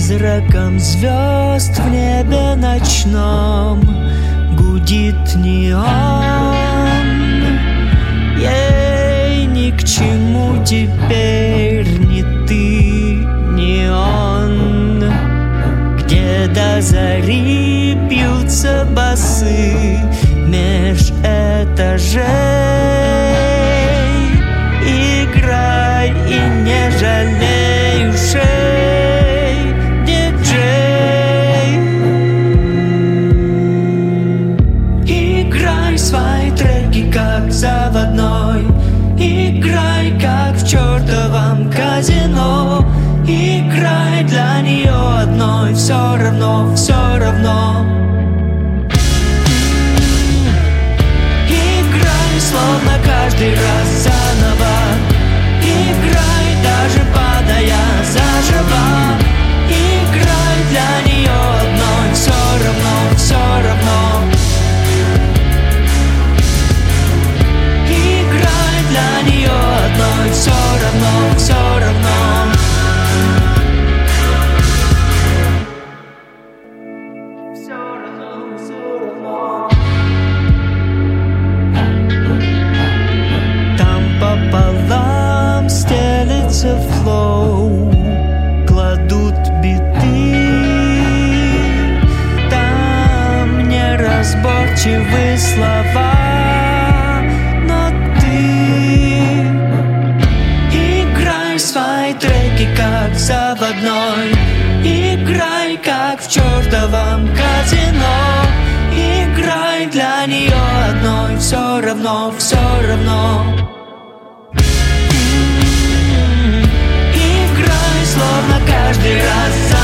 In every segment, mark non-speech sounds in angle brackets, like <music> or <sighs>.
Призраком звезд в небе ночном Гудит неон. Ей ни к чему теперь ни ты, ни он. Где до зари бьются басы Меж этажей казино. Играй для нее одной. Все равно, все равно. Играй словно каждый раз неразборчивые слова Но ты Играй свои треки как заводной. Играй как в чертовом казино. Играй для нее одной. Все равно, все равно. Играй словно каждый раз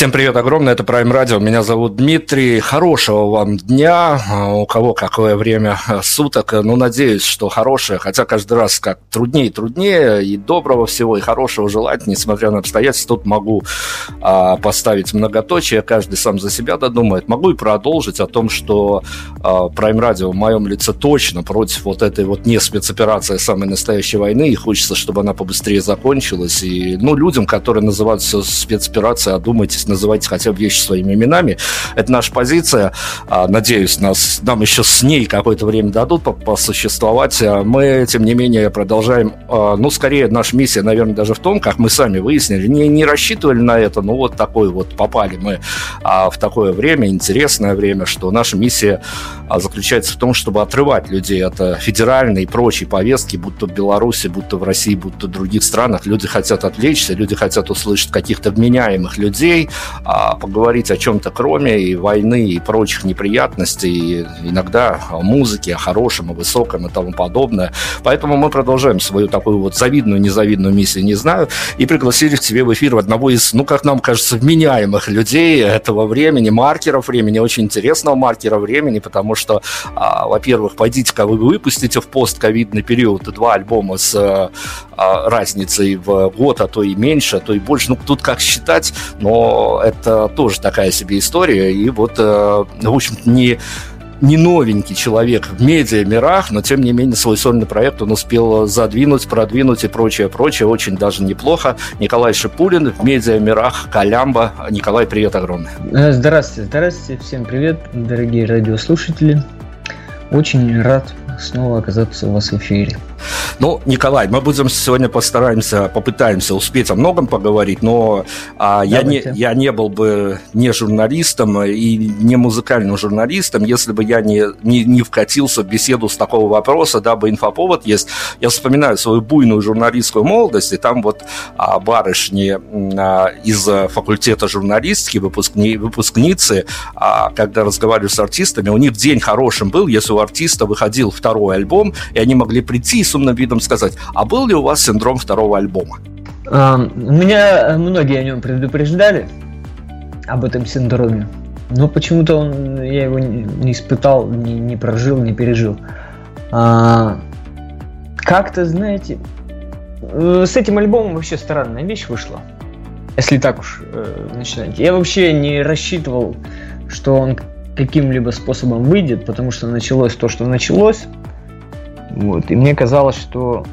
Всем привет огромное, это Prime Radio, меня зовут Дмитрий, хорошего вам дня, А у кого какое время а, суток, ну, надеюсь, что хорошее, хотя каждый раз как труднее и труднее, и доброго всего, и хорошего желать, несмотря на обстоятельства, тут могу а, поставить многоточие, каждый сам за себя додумает, могу и продолжить о том, что а, Prime Radio в моем лице точно против вот этой вот не спецоперации самой настоящей войны, и хочется, чтобы она побыстрее закончилась, и, ну, людям, которые называют все спецоперацией, одумайтесь, называйте хотя бы вещи своими именами. Это наша позиция. А, Надеюсь, нас, нам еще с ней какое-то время дадут по- посуществовать. А Мы, тем не менее, продолжаем. а, Ну, скорее, наша миссия, наверное, даже в том, как мы сами выяснили, не, не рассчитывали на это, но вот такой вот попали мы в такое время, интересное время, что наша миссия заключается в том, чтобы отрывать людей от а, федеральной и прочей повестки, будто в Беларуси, будто в России, будто в других странах. Люди хотят отвлечься, люди хотят услышать каких-то вменяемых людей, а, поговорить о чем-то кроме и войны, и прочих неприятностей, и иногда о музыке, о хорошем, о высоком и тому подобное. Поэтому мы продолжаем свою такую вот завидную, незавидную миссию, не знаю, и пригласили к себе в эфир одного из, ну, как нам кажется, вменяемых людей этого времени, маркеров времени, очень интересного маркера времени, потому что, а, во-первых, пойдите-ка вы выпустите в постковидный период два альбома с а, разницей в год, а то и меньше, а то и больше. Ну, тут как считать, но это тоже такая себе история. И вот, в общем не не новенький человек в медиа-мирах, но тем не менее свой сольный проект он успел задвинуть, продвинуть и прочее, прочее. Очень даже неплохо. Николай Шипулин в медиа-мирах Калямба. Николай, привет огромный. Э, здравствуйте, здравствуйте. Всем привет, дорогие радиослушатели. Очень рад снова оказаться у вас в эфире. Ну, Николай, мы будем сегодня постараемся, попытаемся успеть о многом поговорить, но а, я, не, я не был бы не журналистом и не музыкальным журналистом, если бы я не, не, не вкатился в беседу с такого вопроса, дабы инфоповод есть. Я вспоминаю свою буйную журналистскую молодость, и там вот а, барышни а, из факультета журналистики, выпускни, выпускницы, а, когда разговаривали с артистами, у них день хорошим был, если у артиста выходил второй альбом, и они могли прийти с умным видом сказать, а был ли у вас синдром второго альбома? Меня многие о нем предупреждали, об этом синдроме. Но почему-то он, я его не испытал, не, не прожил, не пережил. А, как-то, знаете, э, с этим альбомом вообще странная вещь вышла. Если так уж э, начинать. Я вообще не рассчитывал, что он каким-либо способом выйдет, потому что началось то, что началось. Вот. И мне казалось, что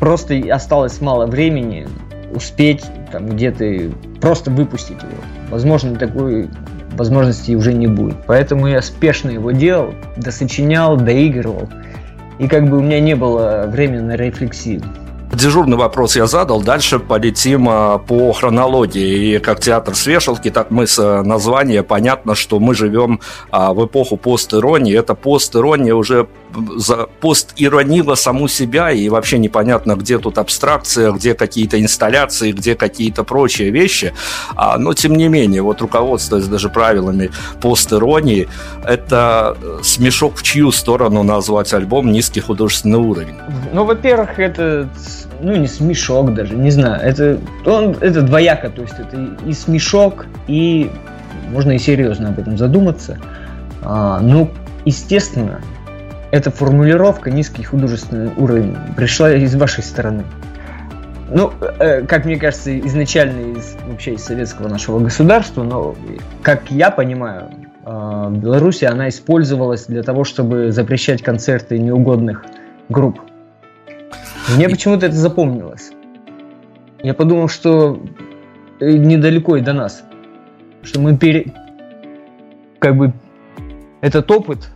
просто осталось мало времени успеть там где-то просто выпустить его. Возможно, такой возможности уже не будет. Поэтому я спешно его делал, досочинял, доигрывал. И как бы у меня не было времени на рефлексию. Дежурный вопрос я задал, дальше полетим а, по хронологии. И как театр с вешалки, так мы с а, названия, понятно, что мы живем а, в эпоху постиронии. Это постирония уже за постиронила саму себя, и вообще непонятно, где тут абстракция, где какие-то инсталляции, где какие-то прочие вещи. Но, тем не менее, вот руководствуясь даже правилами постиронии, это смешок в чью сторону назвать альбом «Низкий художественный уровень». Ну, во-первых, это ну не смешок даже, не знаю, это, он, это двояко, то есть это и смешок, и можно и серьезно об этом задуматься. А, ну, естественно, эта формулировка низкий художественный уровень пришла из вашей стороны. Ну, э, как мне кажется, изначально из, вообще из советского нашего государства, но, как я понимаю, э, Беларуси она использовалась для того, чтобы запрещать концерты неугодных групп. Мне почему-то это запомнилось. Я подумал, что недалеко и до нас. Что мы пере... как бы этот опыт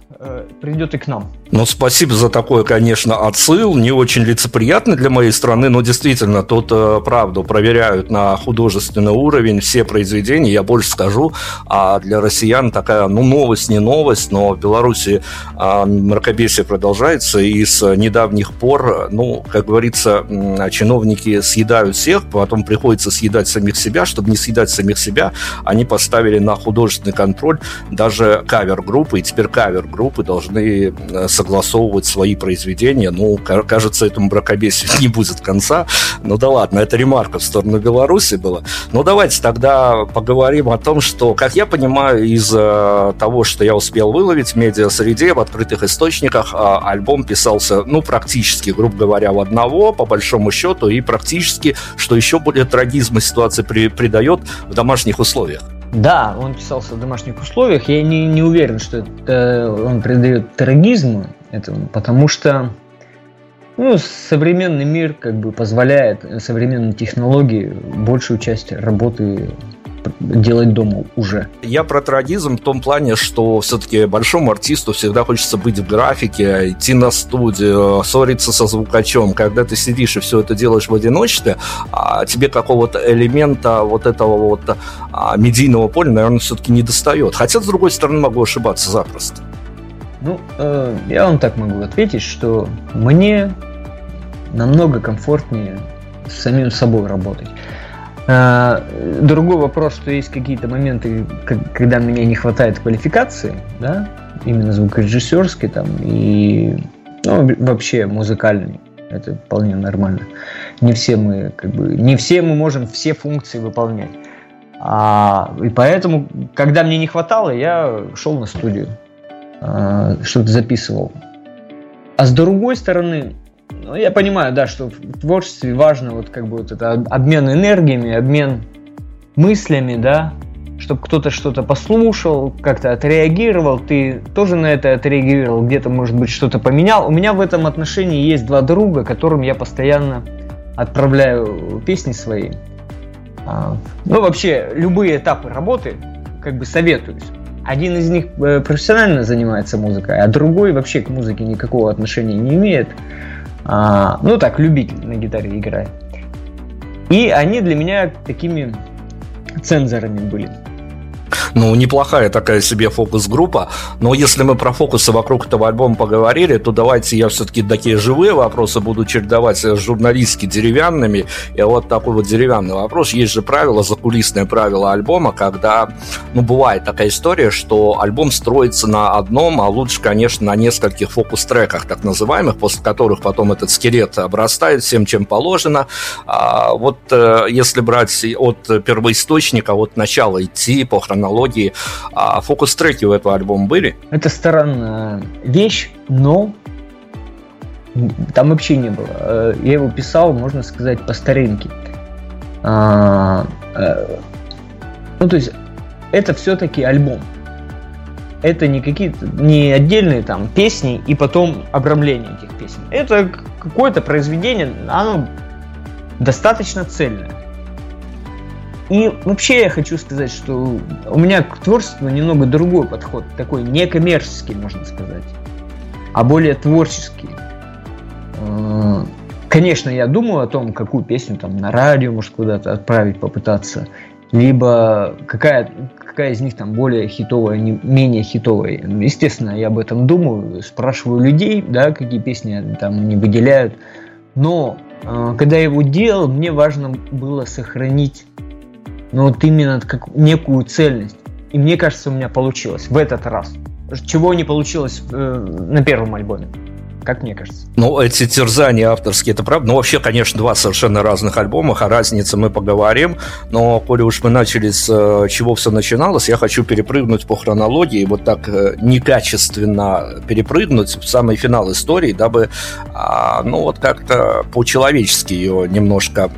придет и к нам. Ну, спасибо за такой, конечно, отсыл. Не очень лицеприятный для моей страны, но действительно, тут э, правду проверяют на художественный уровень все произведения. Я больше скажу, а для россиян такая, ну, новость не новость, но в Беларуси э, мракобесие продолжается, и с недавних пор, ну, как говорится, чиновники съедают всех, потом приходится съедать самих себя. Чтобы не съедать самих себя, они поставили на художественный контроль даже кавер-группы, и теперь кавер-группы должны э, согласовывать свои произведения. Ну, кажется, этому бракобесию <laughs> не будет конца. Ну да ладно, это ремарка в сторону Беларуси была. Ну давайте тогда поговорим о том, что, как я понимаю, из э, того, что я успел выловить в медиа-среде, в открытых источниках, э, альбом писался, ну, практически, грубо говоря, в одного, по большому счету, и практически, что еще более трагизма ситуации при, придает в домашних условиях. Да, он писался в домашних условиях. Я не, не уверен, что это, он придает трагизму этому, потому что ну, современный мир как бы позволяет современные технологии большую часть работы делать дома уже. Я про трагизм в том плане, что все-таки большому артисту всегда хочется быть в графике, идти на студию, ссориться со звукачом. Когда ты сидишь и все это делаешь в одиночестве, а тебе какого-то элемента вот этого вот а, медийного поля, наверное, все-таки не достает. Хотя, с другой стороны, могу ошибаться запросто. Ну, э, я вам так могу ответить, что мне намного комфортнее с самим собой работать. А, другой вопрос, что есть какие-то моменты, когда мне не хватает квалификации, да, именно звукорежиссерской там и ну, вообще музыкальной. Это вполне нормально. Не все мы как бы не все мы можем все функции выполнять. А, и поэтому, когда мне не хватало, я шел на студию, а, что-то записывал. А с другой стороны, ну, я понимаю, да, что в творчестве важно вот как бы вот это обмен энергиями, обмен мыслями, да, чтобы кто-то что-то послушал, как-то отреагировал, ты тоже на это отреагировал, где-то, может быть, что-то поменял. У меня в этом отношении есть два друга, которым я постоянно отправляю песни свои. А, ну, вообще, любые этапы работы, как бы советуюсь. Один из них э, профессионально занимается музыкой, а другой вообще к музыке никакого отношения не имеет. А, ну, так, любитель на гитаре играет. И они для меня такими цензорами были. Ну, неплохая такая себе фокус-группа. Но если мы про фокусы вокруг этого альбома поговорили, то давайте я все-таки такие живые вопросы буду чередовать с журналистски деревянными. И вот такой вот деревянный вопрос. Есть же правило, закулисное правило альбома, когда, ну, бывает такая история, что альбом строится на одном, а лучше, конечно, на нескольких фокус-треках, так называемых, после которых потом этот скелет обрастает всем, чем положено. А вот э, если брать от первоисточника, от начала идти по хронологии, хронологии. А фокус-треки у этого альбома были? Это странная вещь, но там вообще не было. Э, я его писал, можно сказать, по старинке. А, э, ну, то есть, это все-таки альбом. Это не какие-то, не отдельные там песни и потом обрамление этих песен. Это какое-то произведение, оно достаточно цельное. И вообще я хочу сказать, что у меня к творчеству немного другой подход, такой некоммерческий, можно сказать, а более творческий. Э, конечно, я думаю о том, какую песню там на радио, может, куда-то отправить, попытаться, либо какая, какая из них там более хитовая, не, менее хитовая. Естественно, я об этом думаю, спрашиваю людей, да, какие песни там они выделяют. Но э, когда я его делал, мне важно было сохранить но вот именно как некую цельность. И мне кажется, у меня получилось в этот раз. Чего не получилось э, на первом альбоме как мне кажется. Ну, эти терзания авторские, это правда. Ну, вообще, конечно, два совершенно разных альбома, о разнице мы поговорим, но, коли уж мы начали с э, чего все начиналось, я хочу перепрыгнуть по хронологии, вот так э, некачественно перепрыгнуть в самый финал истории, дабы, а, ну, вот как-то по-человечески ее немножко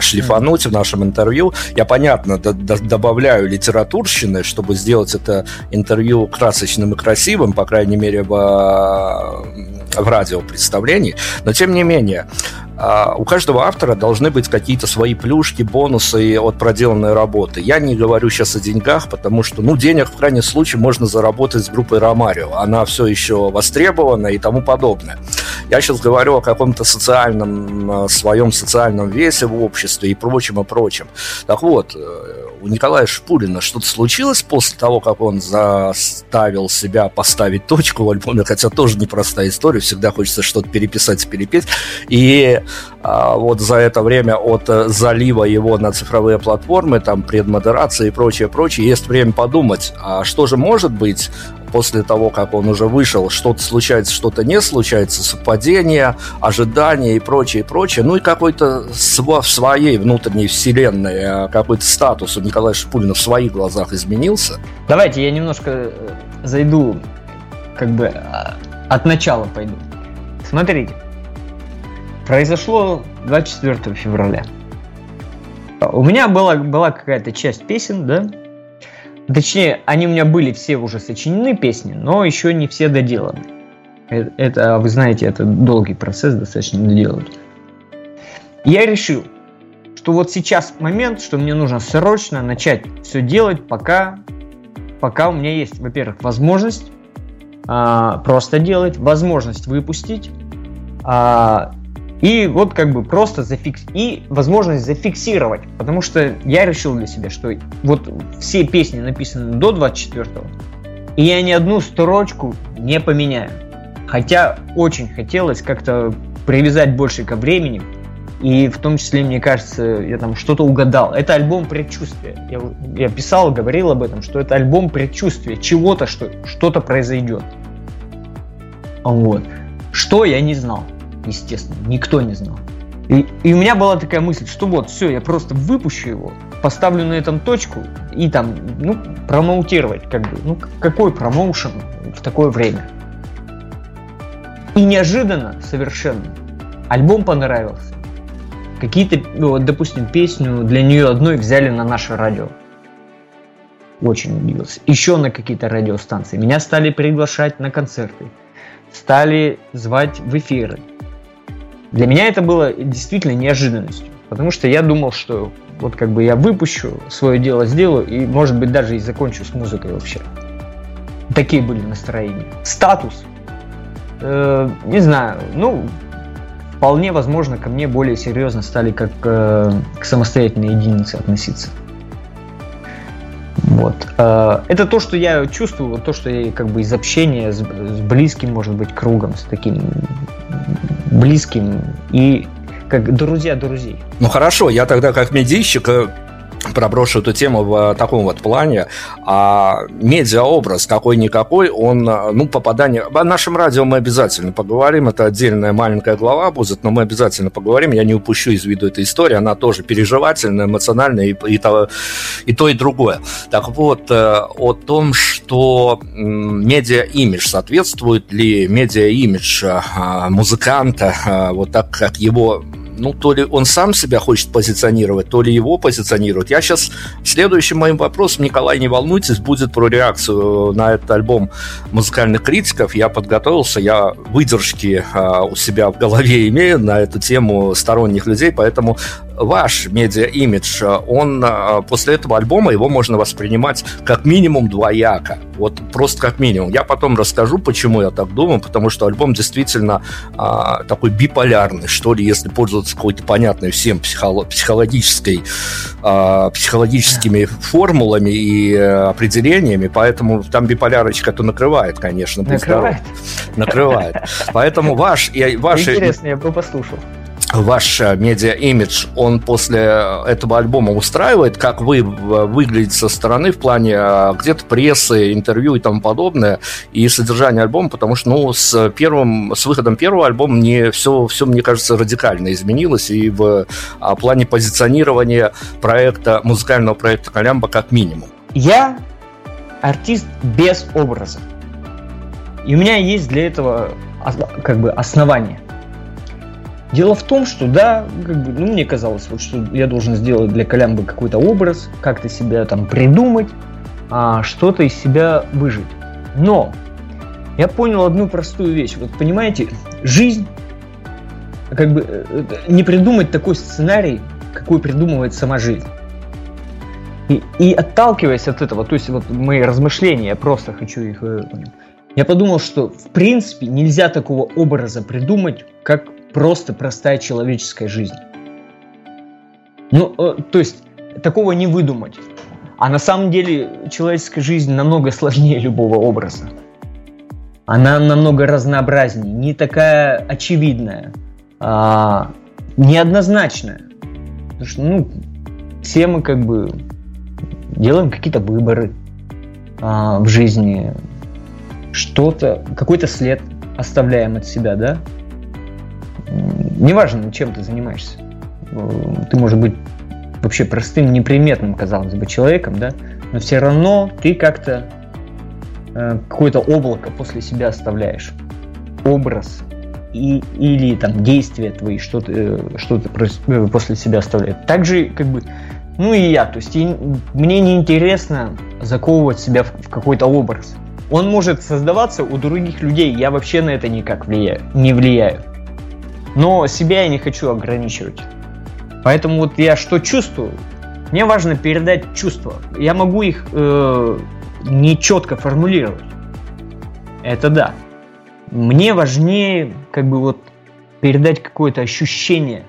шлифануть в нашем интервью. Я, понятно, добавляю литературщины, чтобы сделать это интервью красочным и красивым, по крайней мере, в, в радиопредставлении. Но, тем не менее, а, у каждого автора должны быть какие-то свои плюшки, бонусы от проделанной работы. Я не говорю сейчас о деньгах, потому что, ну, денег в крайнем случае можно заработать с группой Ромарио. Она все еще востребована и тому подобное. Я сейчас говорю о каком-то социальном, а, своем социальном весе в обществе и прочем, и прочем. Так вот, э, у Николая Шпулина что-то случилось после того, как он заставил себя поставить точку в альбоме, хотя тоже непростая история, всегда хочется что-то переписать перепеть. И а, вот за это время от э, залива его на цифровые платформы, там предмодерация и прочее, прочее, есть время подумать, а что же может быть после того, как он уже вышел, что-то случается, что-то не случается, совпадения, ожидания и прочее, прочее. Ну и какой-то в своей внутренней вселенной а, какой-то статус у Николая Шипулина в своих глазах изменился. Давайте я немножко э, зайду, как бы а, от начала пойду. Смотрите, произошло 24 февраля. У меня была, была какая-то часть песен, да, Точнее, они у меня были все уже сочинены песни, но еще не все доделаны. Э, это, вы знаете, это долгий процесс достаточно доделать. Я решил, что вот сейчас момент, что мне нужно срочно начать все делать, пока, пока у меня есть, во-первых, возможность а, просто делать, возможность выпустить, а, и вот как бы просто зафикс... И возможность зафиксировать. Потому что я решил для себя, что вот все песни написаны до 24-го, и я ни одну строчку не поменяю. Хотя очень хотелось как-то привязать больше ко времени. И в том числе, мне кажется, я там что-то угадал. Это альбом предчувствия. Я, я писал, говорил об этом, что это альбом предчувствия чего-то, что что-то произойдет. Вот. Что я не знал естественно, никто не знал. И, и у меня была такая мысль, что вот, все, я просто выпущу его, поставлю на этом точку и там, ну, промоутировать, как бы, ну, какой промоушен в такое время. И неожиданно совершенно альбом понравился. Какие-то, ну, вот, допустим, песню для нее одной взяли на наше радио. Очень удивился. Еще на какие-то радиостанции. Меня стали приглашать на концерты. Стали звать в эфиры. Для меня это было действительно неожиданностью. Потому что я думал, что вот как бы я выпущу, свое дело сделаю, и может быть даже и закончу с музыкой вообще. Такие были настроения. Статус. Э, не знаю, ну, вполне возможно, ко мне более серьезно стали как э, к самостоятельной единице относиться. Вот. Э, это то, что я чувствую, то, что я как бы из общения с, с близким, может быть, кругом, с таким близким и как друзья друзей. Ну хорошо, я тогда как медийщик э, проброшу эту тему в таком вот плане. А медиаобраз какой-никакой, он, ну, попадание... О нашем радио мы обязательно поговорим, это отдельная маленькая глава будет, но мы обязательно поговорим, я не упущу из виду эту историю, она тоже переживательная, эмоциональная, и, и, то, и то, и другое. Так вот, э, о том, что медиа-имидж, соответствует ли медиа-имидж э, музыканта, э, вот так, как его ну, то ли он сам себя хочет позиционировать, то ли его позиционируют. Я сейчас следующим моим вопросом, Николай, не волнуйтесь, будет про реакцию на этот альбом музыкальных критиков. Я подготовился, я выдержки а, у себя в голове имею на эту тему сторонних людей, поэтому ваш медиа-имидж, он а, после этого альбома его можно воспринимать как минимум двояко. Вот просто как минимум. Я потом расскажу, почему я так думаю, потому что альбом действительно а, такой биполярный, что ли, если пользоваться какой-то понятной всем психолог, психологической, а, психологическими формулами и определениями, поэтому там биполярочка-то накрывает, конечно. Накрывает? Накрывает. Поэтому ваш... Ваш... Интересно, я бы послушал ваш э, медиа-имидж, он после этого альбома устраивает, как вы э, выглядите со стороны в плане э, где-то прессы, интервью и тому подобное, и содержание альбома, потому что, ну, с первым, с выходом первого альбома мне все, все, мне кажется, радикально изменилось, и в а, плане позиционирования проекта, музыкального проекта Колямба как минимум. Я артист без образа. И у меня есть для этого как бы основания. Дело в том, что да, как бы, ну, мне казалось, вот, что я должен сделать для Колямбы какой-то образ, как-то себя там придумать, а, что-то из себя выжить. Но я понял одну простую вещь. Вот понимаете, жизнь, как бы э, э, не придумать такой сценарий, какой придумывает сама жизнь. И, и отталкиваясь от этого, то есть вот мои размышления, я просто хочу их... Э, я подумал, что в принципе нельзя такого образа придумать, как просто простая человеческая жизнь. Ну, э, то есть, такого не выдумать. А на самом деле человеческая жизнь намного сложнее любого образа. Она намного разнообразнее, не такая очевидная, а, неоднозначная. Потому что, ну, все мы как бы делаем какие-то выборы а, в жизни, что-то, какой-то след оставляем от себя, да? Неважно, чем ты занимаешься. Ты, может быть, вообще простым, неприметным, казалось бы, человеком, да, но все равно ты как-то э, какое-то облако после себя оставляешь. Образ и, или там действия твои, что ты, что ты э, после себя оставляешь. Также, как бы, ну и я, то есть и, мне неинтересно заковывать себя в, в какой-то образ. Он может создаваться у других людей, я вообще на это никак влияю, не влияю. Но себя я не хочу ограничивать. Поэтому вот я что чувствую, мне важно передать чувства. Я могу их э, не четко формулировать. Это да. Мне важнее как бы вот передать какое-то ощущение,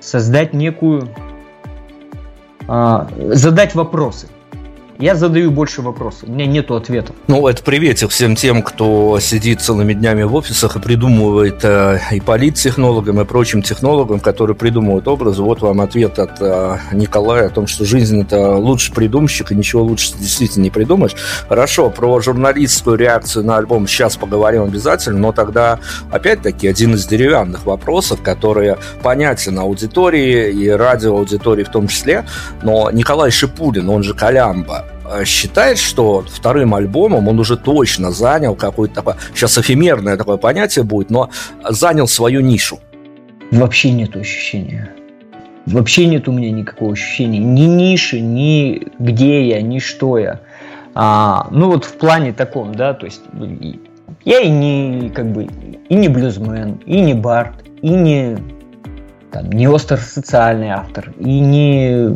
создать некую, э, задать вопросы я задаю больше вопросов, у меня нету ответов. Ну, это приветик всем тем, кто сидит целыми днями в офисах и придумывает э, и политтехнологам, и прочим технологам, которые придумывают образы. Вот вам ответ от э, Николая о том, что жизнь – это лучший придумщик, и ничего лучше действительно не придумаешь. Хорошо, про журналистскую реакцию на альбом сейчас поговорим обязательно, но тогда, опять-таки, один из деревянных вопросов, которые понятен аудитории и радиоаудитории в том числе, но Николай Шипулин, он же Колямба, считает, что вторым альбомом он уже точно занял какое-то такое, сейчас эфемерное такое понятие будет, но занял свою нишу. вообще нет ощущения. Вообще нет у меня никакого ощущения. Ни ниши, ни где я, ни что я. А, ну вот в плане таком, да, то есть я и не как бы и не блюзмен, и не бард, и не там, не остро социальный автор, и не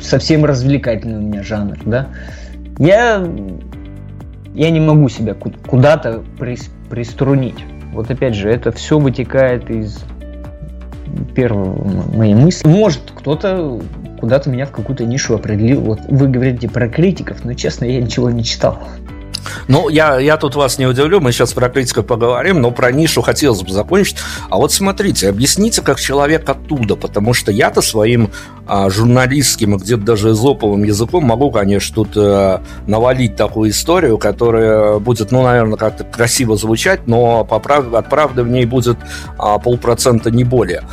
совсем развлекательный у меня жанр, да. Я я не могу себя куда-то приструнить. Вот опять же, это все вытекает из первой моей мысли. Может, кто-то куда-то меня в какую-то нишу определил. Вот вы говорите про критиков, но честно, я ничего не читал. Ну, я, я тут вас не удивлю, мы сейчас про критику поговорим, но про нишу хотелось бы закончить. А вот смотрите, объясните, как человек оттуда, потому что я-то своим а, журналистским, где-то даже эзоповым языком могу, конечно, тут а, навалить такую историю, которая будет, ну, наверное, как-то красиво звучать, но по прав... от правды в ней будет а, полпроцента не более.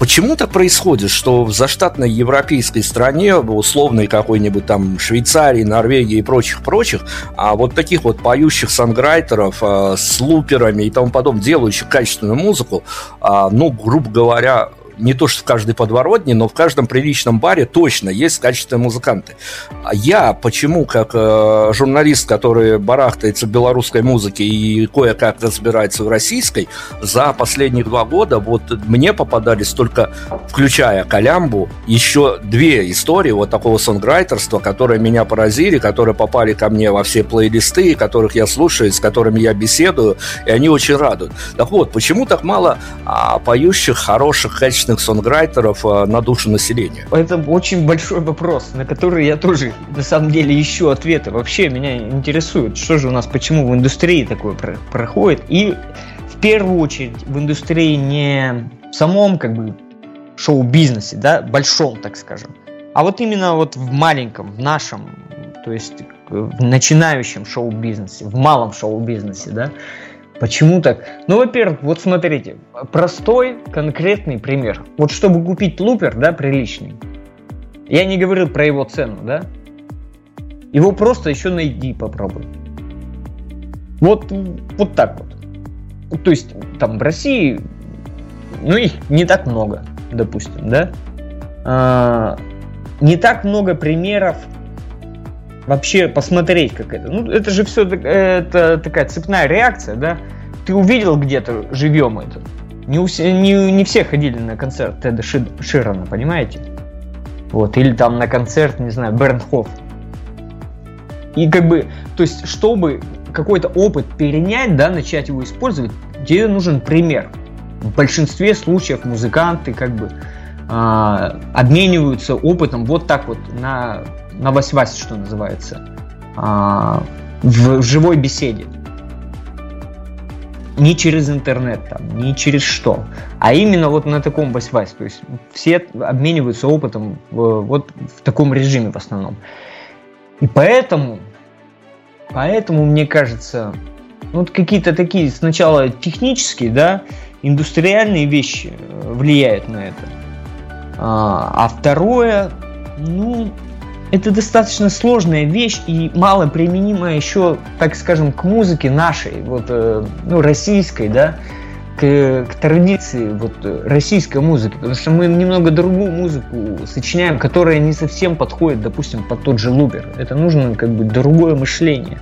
Почему так происходит, что в заштатной европейской стране, условной какой-нибудь там Швейцарии, Норвегии и прочих-прочих, а вот таких вот поющих санграйтеров а, с луперами и тому подобное, делающих качественную музыку, а, ну, грубо говоря, не то что в каждой подворотне, но в каждом приличном баре точно есть качественные музыканты. А я почему, как э, журналист, который барахтается в белорусской музыке и кое-как разбирается в российской, за последние два года вот мне попадались только, включая Колямбу, еще две истории вот такого сонграйтерства, которые меня поразили, которые попали ко мне во все плейлисты, которых я слушаю, с которыми я беседую, и они очень радуют. Так вот, почему так мало а, поющих, хороших, качественных известных сонграйтеров э, на душу населения? Это очень большой вопрос, на который я тоже на самом деле ищу ответы. Вообще меня интересует, что же у нас, почему в индустрии такое проходит. И в первую очередь в индустрии не в самом как бы шоу-бизнесе, да, большом, так скажем, а вот именно вот в маленьком, в нашем, то есть в начинающем шоу-бизнесе, в малом шоу-бизнесе, да, Почему так? Ну, во-первых, вот смотрите, простой конкретный пример. Вот чтобы купить лупер, да, приличный, я не говорил про его цену, да, его просто еще найди попробуй. Вот, вот так вот. То есть, там в России, ну, их не так много, допустим, да. А, не так много примеров вообще посмотреть, как это. Ну, это же все это такая цепная реакция, да. Ты увидел где-то живем это. Не, у, не, не все ходили на концерт Теда Ширана, понимаете? Вот, или там на концерт, не знаю, Бернхоф. И как бы, то есть, чтобы какой-то опыт перенять, да, начать его использовать, тебе нужен пример. В большинстве случаев музыканты как бы э, обмениваются опытом вот так вот на на вась что называется, а, в, в живой беседе. Не через интернет, там, не через что, а именно вот на таком вась То есть все обмениваются опытом в, вот в таком режиме в основном. И поэтому, поэтому мне кажется, вот какие-то такие сначала технические, да, индустриальные вещи э, влияют на это. А, а второе, ну, это достаточно сложная вещь и мало применимая еще, так скажем, к музыке нашей, вот, э, ну, российской, да, к, к традиции вот, российской музыки, потому что мы немного другую музыку сочиняем, которая не совсем подходит, допустим, под тот же лупер. Это нужно как бы другое мышление.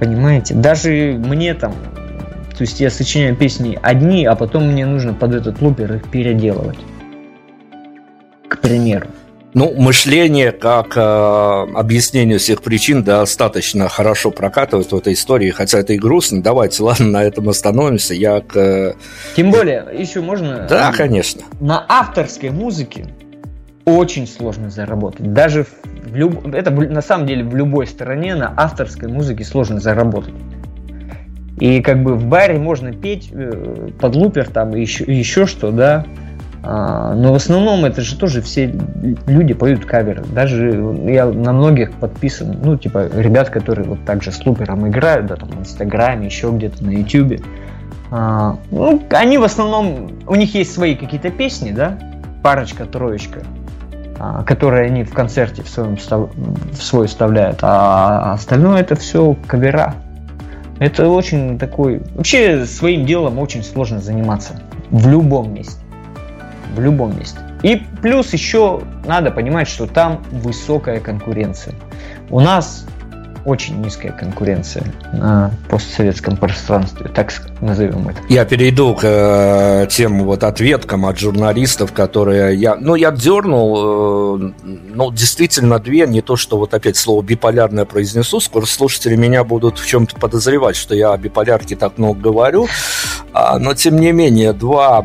Понимаете? Даже мне там, то есть я сочиняю песни одни, а потом мне нужно под этот лупер их переделывать. К примеру. Ну, мышление как э, объяснение всех причин достаточно хорошо прокатывает в этой истории, хотя это и грустно. Давайте, ладно, на этом остановимся. Я к... Э, Тем более, еще можно... Да, конечно. На авторской музыке очень сложно заработать. Даже в люб... это на самом деле в любой стране на авторской музыке сложно заработать. И как бы в баре можно петь э, под лупер там и еще, еще что, да, но в основном это же тоже все люди поют каверы. Даже я на многих подписан, ну, типа, ребят, которые вот так же с лупером играют, да, там, в Инстаграме, еще где-то на Ютубе. А, ну, они в основном, у них есть свои какие-то песни, да, парочка, троечка, а, которые они в концерте в, своем, в свой вставляют, а остальное это все кавера. Это очень такой... Вообще своим делом очень сложно заниматься В любом месте. В любом месте. И плюс еще надо понимать, что там высокая конкуренция. У нас очень низкая конкуренция на постсоветском пространстве, так назовем это. Я перейду к э, тем вот ответкам от журналистов, которые я, ну, я дернул, э, ну, действительно две, не то, что вот опять слово биполярное произнесу, скоро слушатели меня будут в чем-то подозревать, что я о биполярке так много говорю, но тем не менее, два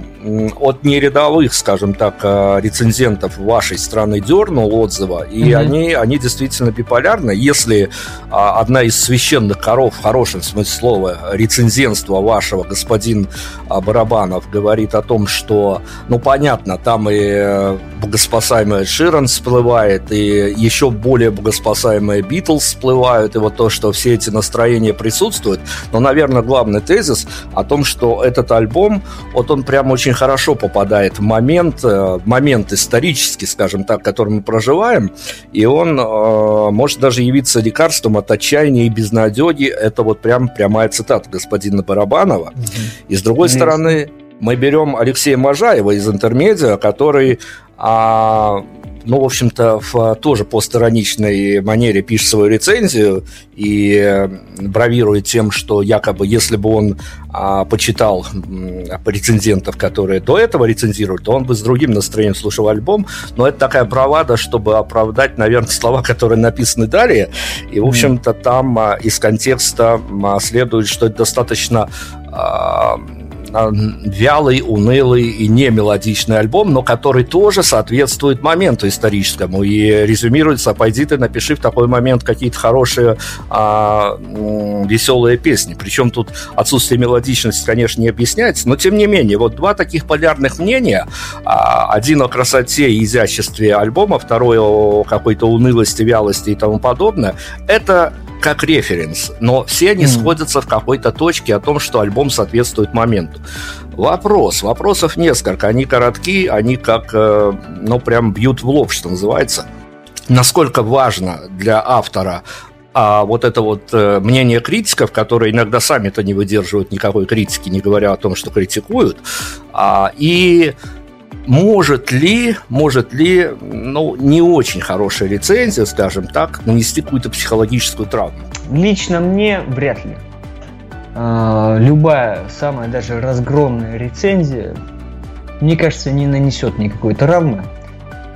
от нерядовых, скажем так, э, рецензентов вашей страны дернул отзыва, и mm-hmm. они, они действительно биполярны. Если а, одна из священных коров, в хорошем смысле слова, рецензентства вашего, господин а, Барабанов, говорит о том, что, ну, понятно, там и богоспасаемая Ширан всплывает, и еще более богоспасаемые Битлз всплывают, и вот то, что все эти настроения присутствуют. Но, наверное, главный тезис о том, что этот альбом, вот он прям очень хорошо попадает в момент, э, момент исторический, скажем так, который мы проживаем, и он э, может даже явиться лекарством от отчаяния и безнадеги. Это вот прям прямая цитата господина Барабанова. Угу. И с другой Конечно. стороны, мы берем Алексея Можаева из интермедиа, который а, ну, в общем-то, в тоже постироничной манере пишет свою рецензию и бравирует тем, что якобы, если бы он а, почитал а, рецензентов, которые до этого рецензируют, то он бы с другим настроением слушал альбом. Но это такая бравада, чтобы оправдать, наверное, слова, которые написаны далее. И, в общем-то, там а, из контекста а, следует, что это достаточно... А, вялый, унылый и не мелодичный альбом, но который тоже соответствует моменту историческому и резюмируется «Пойди ты напиши в такой момент какие-то хорошие а, веселые песни». Причем тут отсутствие мелодичности, конечно, не объясняется, но тем не менее, вот два таких полярных мнения, а, один о красоте и изяществе альбома, второй о какой-то унылости, вялости и тому подобное, это как референс, но все они mm. сходятся в какой-то точке о том, что альбом соответствует моменту. Вопрос, вопросов несколько, они короткие, они как, э, ну, прям бьют в лоб, что называется. Насколько важно для автора а вот это вот э, мнение критиков, которые иногда сами-то не выдерживают никакой критики, не говоря о том, что критикуют, а, и может ли, может ли, ну, не очень хорошая рецензия, скажем так, нанести какую-то психологическую травму? Лично мне вряд ли. А, любая, самая даже разгромная рецензия, мне кажется, не нанесет никакой травмы.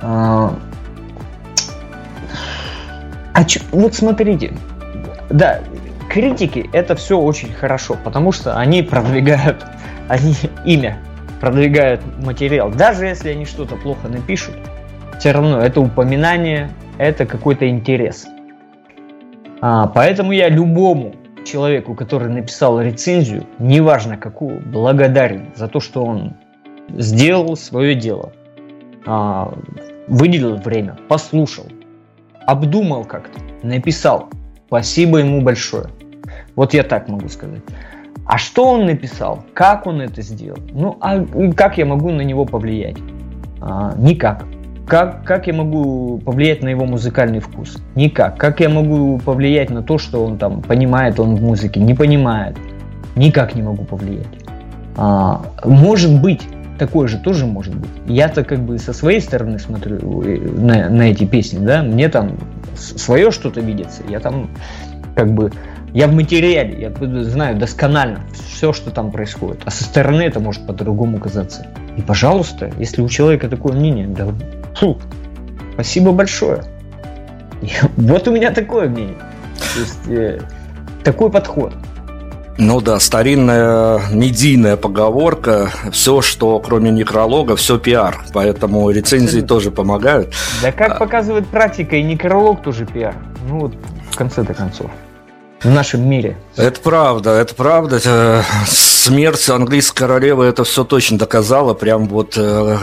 А, а ч- вот смотрите, да, критики это все очень хорошо, потому что они продвигают они имя продвигают материал, даже если они что-то плохо напишут, все равно это упоминание, это какой-то интерес. А, поэтому я любому человеку, который написал рецензию, неважно какую, благодарен за то, что он сделал свое дело, а, выделил время, послушал, обдумал как-то, написал. Спасибо ему большое. Вот я так могу сказать. А что он написал? Как он это сделал? Ну, а как я могу на него повлиять? А, никак. Как, как я могу повлиять на его музыкальный вкус? Никак. Как я могу повлиять на то, что он там понимает он в музыке? Не понимает. Никак не могу повлиять. А, может быть, такое же тоже может быть. Я-то как бы со своей стороны смотрю э, на, на эти песни, да, мне там свое что-то видится. Я там как бы я в материале, я знаю досконально все, что там происходит. А со стороны это может по-другому казаться. И, пожалуйста, если у человека такое мнение, да, фу, спасибо большое. И <laughs> вот у меня такое мнение. То есть, э, такой подход. Ну да, старинная медийная поговорка, все, что кроме некролога, все пиар, поэтому рецензии тоже помогают. Да как а показывает практика, и некролог тоже пиар. Ну вот, в конце-то концов в нашем мире. Это правда, это правда. Смерть английской королевы это все точно доказала. Прям вот э,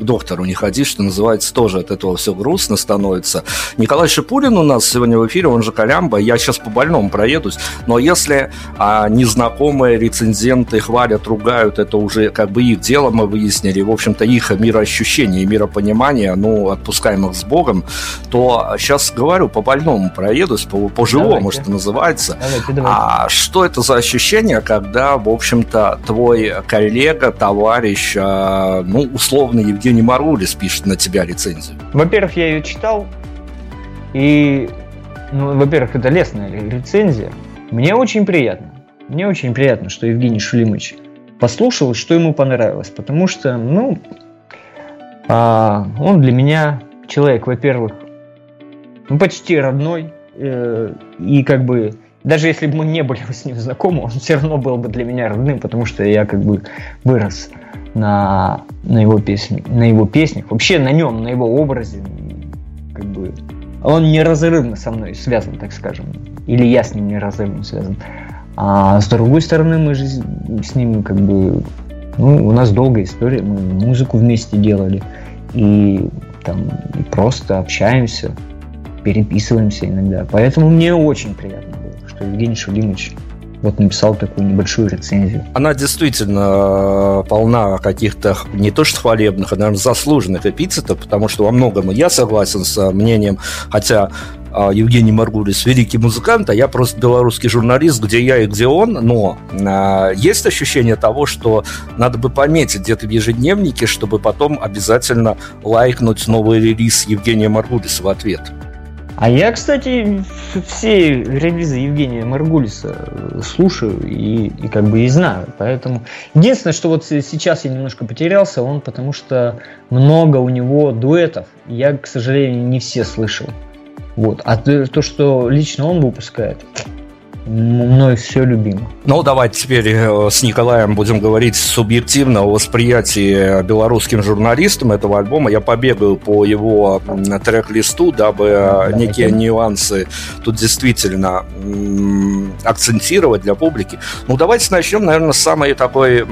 к доктору не ходи, что называется, тоже от этого все грустно становится. Николай Шипулин у нас сегодня в эфире, он же Колямба. Я сейчас по больному проедусь. Но если а, незнакомые рецензенты хвалят, ругают, это уже как бы их дело, мы выяснили. В общем-то, их мироощущение и миропонимание, ну, отпускаем их с Богом, то сейчас говорю, по больному проедусь, по, по живому, что называется. Давайте, давайте. А что это за ощущение, когда, в общем общем-то, твой коллега, товарищ, э, ну, условно, Евгений Марулис пишет на тебя рецензию. Во-первых, я ее читал, и, ну, во-первых, это лестная рецензия. Мне очень приятно. Мне очень приятно, что Евгений Шулимович послушал, что ему понравилось, потому что, ну, а, он для меня человек, во-первых, ну, почти родной, э, и как бы даже если бы мы не были <laughs> с ним знакомы, он все равно был бы для меня родным, потому что я как бы вырос на, на его песне, на его песнях, вообще на нем, на его образе, как бы он неразрывно со мной связан, так скажем, или я с ним неразрывно связан. А с другой стороны, мы же с ним как бы, ну, у нас долгая история, мы музыку вместе делали, и там и просто общаемся, переписываемся иногда. Поэтому мне очень приятно что Евгений Шулимович вот написал такую небольшую рецензию. Она действительно э, полна каких-то не то что хвалебных, а, наверное, заслуженных эпитетов, потому что во многом я согласен с мнением, хотя а, Евгений Маргулис великий музыкант, а я просто белорусский журналист, где я и где он, но а, есть ощущение того, что надо бы пометить где-то в ежедневнике, чтобы потом обязательно лайкнуть новый релиз Евгения Маргулиса в ответ. А я, кстати, все релизы Евгения Маргулиса слушаю и, и как бы и знаю. Поэтому единственное, что вот сейчас я немножко потерялся, он потому что много у него дуэтов. Я, к сожалению, не все слышал. Вот. А то, что лично он выпускает, мной все любимо. Ну, давайте теперь э, с Николаем будем говорить субъективно о восприятии белорусским журналистам этого альбома. Я побегаю по его трек-листу, дабы да, некие это... нюансы тут действительно акцентировать для публики. Ну, давайте начнем, наверное, с самой такой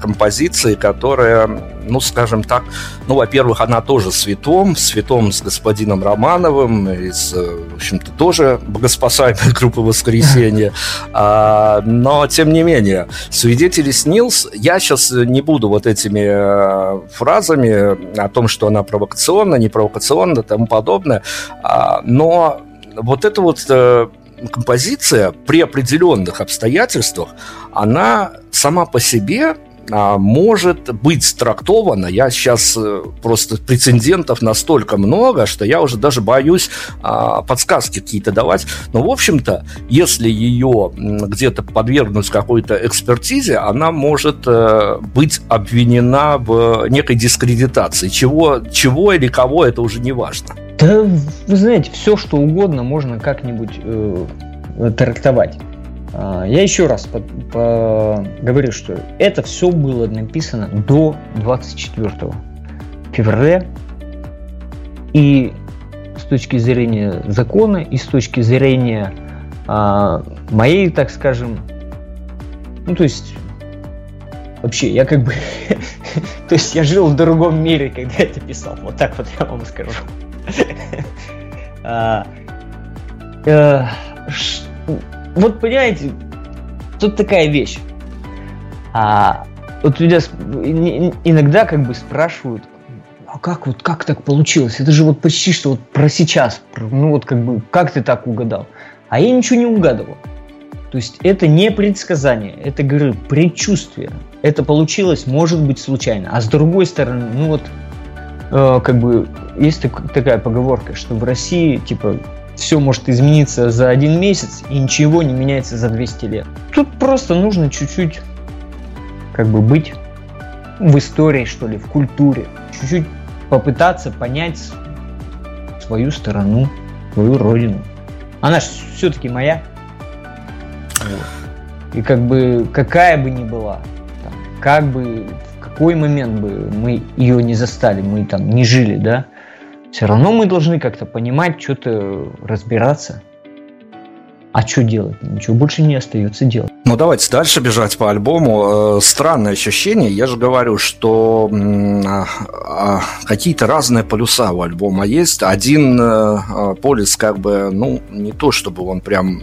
композиции, которая, ну, скажем так, ну, во-первых, она тоже с Витом, с господином Романовым, из, э, в общем-то, тоже богоспасаемой <laughs> группы «Воскресенье». А, но, тем не менее, «Свидетели снилс», я сейчас не буду вот этими э, фразами о том, что она провокационна, не провокационна тому подобное, а, но вот это вот э, композиция при определенных обстоятельствах, она сама по себе может быть трактована. Я сейчас э, просто прецедентов настолько много, что я уже даже боюсь а, подсказки какие-то давать. Но, в общем-то, если ее где-то подвергнуть какой-то экспертизе, она может э, быть обвинена в некой дискредитации. Чего, чего или кого, это уже не важно. Да, вы знаете, все, что угодно можно как-нибудь э, трактовать. А, я еще раз по, по, говорю, что это все было написано до 24 февраля. И с точки зрения закона, и с точки зрения а, моей, так скажем, ну то есть вообще я как бы, <laughs> то есть я жил в другом мире, когда это писал. Вот так вот я вам скажу. <laughs> вот понимаете, тут такая вещь. А, вот меня иногда как бы спрашивают, а как вот как так получилось? Это же вот почти что вот про сейчас, ну вот как бы как ты так угадал? А я ничего не угадывал. То есть это не предсказание, это, говорю, предчувствие. Это получилось, может быть, случайно. А с другой стороны, ну вот, э, как бы, есть так, такая поговорка, что в России, типа, все может измениться за один месяц, и ничего не меняется за 200 лет. Тут просто нужно чуть-чуть как бы быть в истории, что ли, в культуре. Чуть-чуть попытаться понять свою сторону, свою родину. Она же все-таки моя. Вот. И как бы какая бы ни была, там, как бы в какой момент бы мы ее не застали, мы там не жили, да, все равно мы должны как-то понимать, что-то разбираться. А что делать? Ничего больше не остается делать. Ну, давайте дальше бежать по альбому. Э, странное ощущение. Я же говорю, что а, а, какие-то разные полюса у альбома есть. Один э, а, полюс как бы, ну, не то чтобы он прям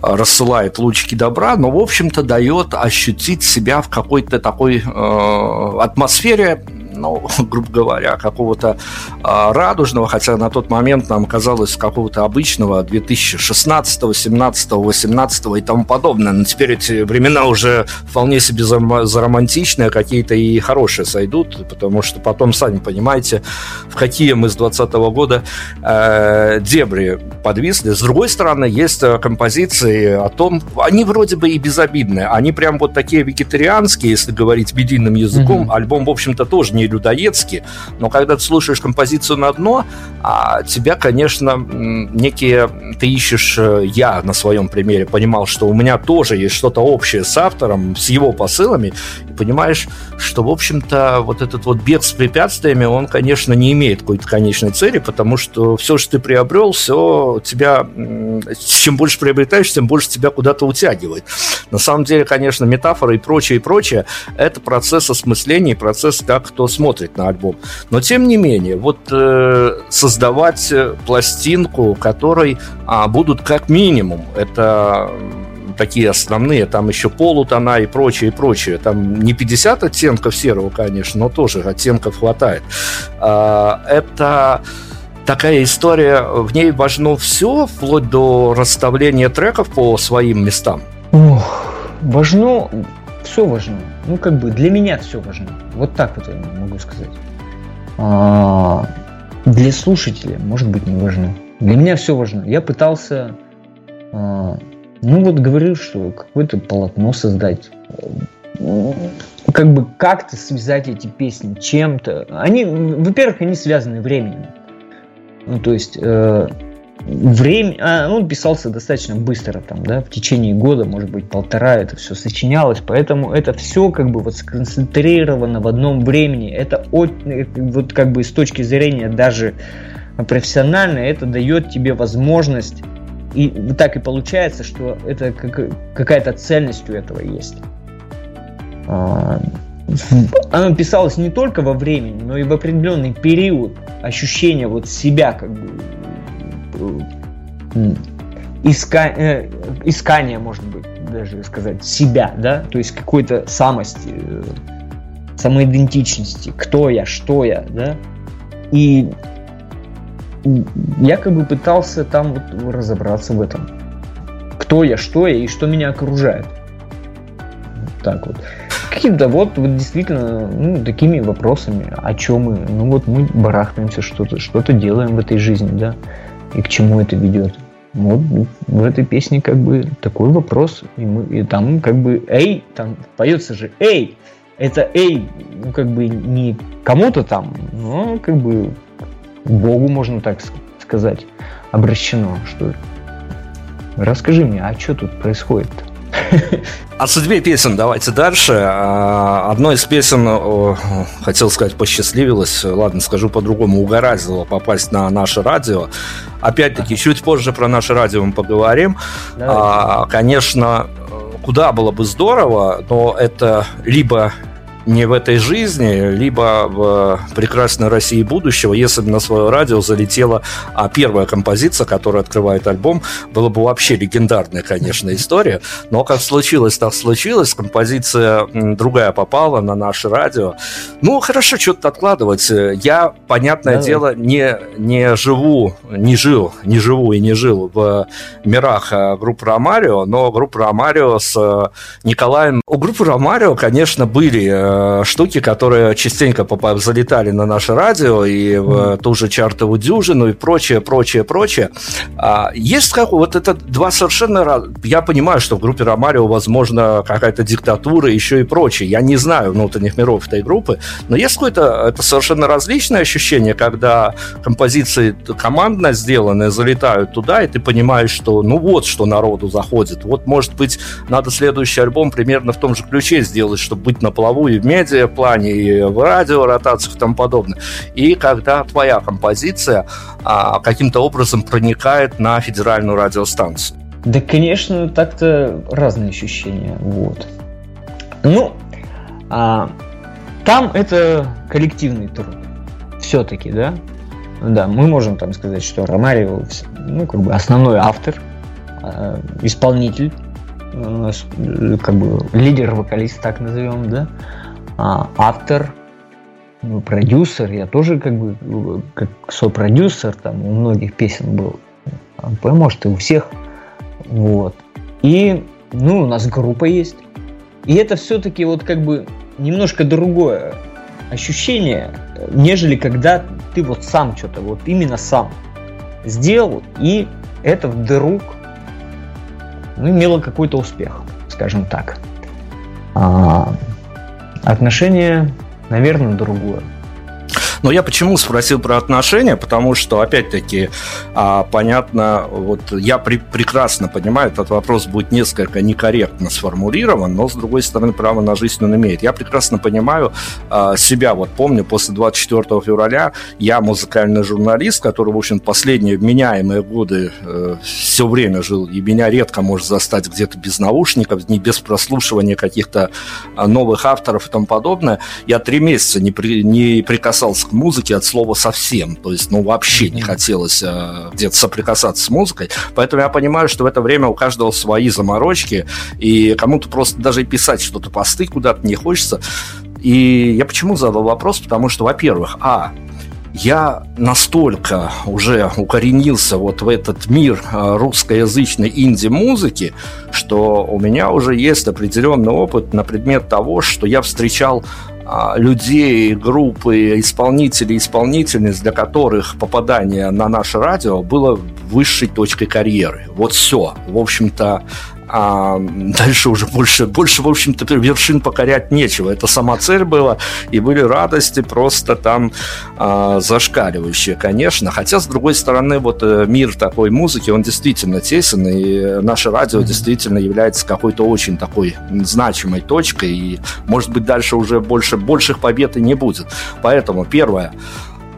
рассылает лучики добра, но, в общем-то, дает ощутить себя в какой-то такой э, атмосфере ну, <laughs> грубо говоря, какого-то а, радужного, хотя на тот момент нам казалось какого-то обычного 2016, 17, 18 и тому подобное. Но теперь эти времена уже вполне себе заромантичные, какие-то и хорошие сойдут, потому что потом, сами понимаете, в какие мы с 2020 года э, дебри подвисли. С другой стороны, есть э, композиции о том, они вроде бы и безобидные, они прям вот такие вегетарианские, если говорить медийным языком. Mm-hmm. Альбом, в общем-то, тоже не людоедский, но когда ты слушаешь композицию на дно, а тебя, конечно, некие... Ты ищешь... Э, я на своем примере понимал, что у меня тоже есть что-то общее с автором, с его посылами, и понимаешь, что, в общем-то, вот этот вот бег с препятствиями, он, конечно, не имеет какой-то конечной цели, потому что все, что ты приобрел, все тебя... Чем больше приобретаешь, тем больше тебя куда-то утягивает. На самом деле, конечно, метафоры и прочее, и прочее, это процесс осмысления, процесс, как кто смотрит на альбом. Но, тем не менее, вот э, создавать пластинку, которой а, будут как минимум, это такие основные, там еще полутона и прочее, и прочее. Там не 50 оттенков серого, конечно, но тоже оттенков хватает. А, это такая история, в ней важно все, вплоть до расставления треков по своим местам. Ох, важно, все важно. Ну, как бы для меня все важно. Вот так вот я могу сказать. А, для слушателя, может быть, не важно. Для меня все важно. Я пытался, а, ну вот говорил, что какое-то полотно создать. Как бы как-то связать эти песни чем-то. Они, во-первых, они связаны временем. Ну, то есть, э, время, а, он писался достаточно быстро, там, да, в течение года, может быть, полтора это все сочинялось, поэтому это все как бы вот сконцентрировано в одном времени. Это от, вот как бы с точки зрения даже профессионально, это дает тебе возможность и так и получается, что это какая-то цельность у этого есть. А, <laughs> оно писалось не только во времени, но и в определенный период ощущения вот себя как бы иска, э, искания, может быть, даже сказать, себя, да, то есть какой-то самости, э, самоидентичности, кто я, что я, да, и я как бы пытался там вот разобраться в этом. Кто я, что я и что меня окружает. Так вот. Каким-то вот, вот действительно ну, такими вопросами, о чем мы. Ну вот мы барахтаемся, что-то что-то делаем в этой жизни, да и к чему это ведет. Вот в этой песне как бы такой вопрос, и, мы, и там как бы «Эй», там поется же «Эй», это «Эй», ну как бы не кому-то там, но как бы Богу, можно так сказать, обращено, что расскажи мне, а что тут происходит -то? О <laughs> судьбе песен давайте дальше. А, одной из песен, хотел сказать, посчастливилось, ладно, скажу по-другому, угораздило попасть на наше радио. Опять-таки, чуть позже про наше радио мы поговорим. А, конечно, куда было бы здорово, но это либо не в этой жизни, либо в прекрасной России будущего, если бы на свое радио залетела а первая композиция, которая открывает альбом, была бы вообще легендарная, конечно, история. Но как случилось, так случилось. Композиция другая попала на наше радио. Ну, хорошо, что-то откладывать. Я, понятное Давай. дело, не, не живу, не жил, не живу и не жил в мирах а, группы Ромарио, но группа Ромарио с э, Николаем... У группы Ромарио, конечно, были э, Э, штуки, которые частенько залетали на наше радио и в ту же чартовую дюжину и прочее, прочее, прочее. А, есть как вот это два совершенно... Я понимаю, что в группе Ромарио, возможно, какая-то диктатура, еще и прочее. Я не знаю внутренних миров этой группы, но есть какое-то это совершенно различное ощущение, когда композиции командно сделанные залетают туда, и ты понимаешь, что ну вот что народу заходит. Вот, может быть, надо следующий альбом примерно в том же ключе сделать, чтобы быть на плаву и в медиаплане, и в радио, ротациях и тому подобное. И когда твоя композиция а, каким-то образом проникает на федеральную радиостанцию. Да, конечно, так-то разные ощущения. Вот. Ну, а, там это коллективный труд. Все-таки, да? Да, мы можем там сказать, что Ромарио, ну, как бы основной автор, а, исполнитель, э, как бы лидер-вокалист, так назовем, да, а, автор, ну, продюсер, я тоже как бы как сопродюсер там у многих песен был. Может, и у всех. Вот. И, ну, у нас группа есть. И это все-таки вот как бы немножко другое ощущение, нежели когда ты вот сам что-то, вот именно сам сделал, и это вдруг ну, имело какой-то успех, скажем так. А, отношение, наверное, другое. Но я почему спросил про отношения? Потому что, опять-таки, а, понятно, вот я при, прекрасно понимаю, этот вопрос будет несколько некорректно сформулирован, но, с другой стороны, право на жизнь он имеет. Я прекрасно понимаю а, себя. Вот помню, после 24 февраля я музыкальный журналист, который, в общем, последние вменяемые годы э, все время жил, и меня редко может застать где-то без наушников, не без прослушивания каких-то а, новых авторов и тому подобное. Я три месяца не, при, не прикасался к музыки от слова совсем. То есть, ну, вообще не хотелось э, где-то соприкасаться с музыкой. Поэтому я понимаю, что в это время у каждого свои заморочки, и кому-то просто даже писать что-то, посты куда-то не хочется. И я почему задал вопрос? Потому что, во-первых, а, я настолько уже укоренился вот в этот мир э, русскоязычной инди-музыки, что у меня уже есть определенный опыт на предмет того, что я встречал людей, группы, исполнителей, исполнительниц, для которых попадание на наше радио было высшей точкой карьеры. Вот все. В общем-то, а <laughs> дальше уже больше, больше, в общем-то, вершин покорять нечего. Это сама цель была, и были радости просто там а, зашкаливающие, конечно. Хотя, с другой стороны, вот э, мир такой музыки, он действительно тесен, и наше радио mm-hmm. действительно является какой-то очень такой значимой точкой, и, может быть, дальше уже больше, больших побед и не будет. Поэтому, первое,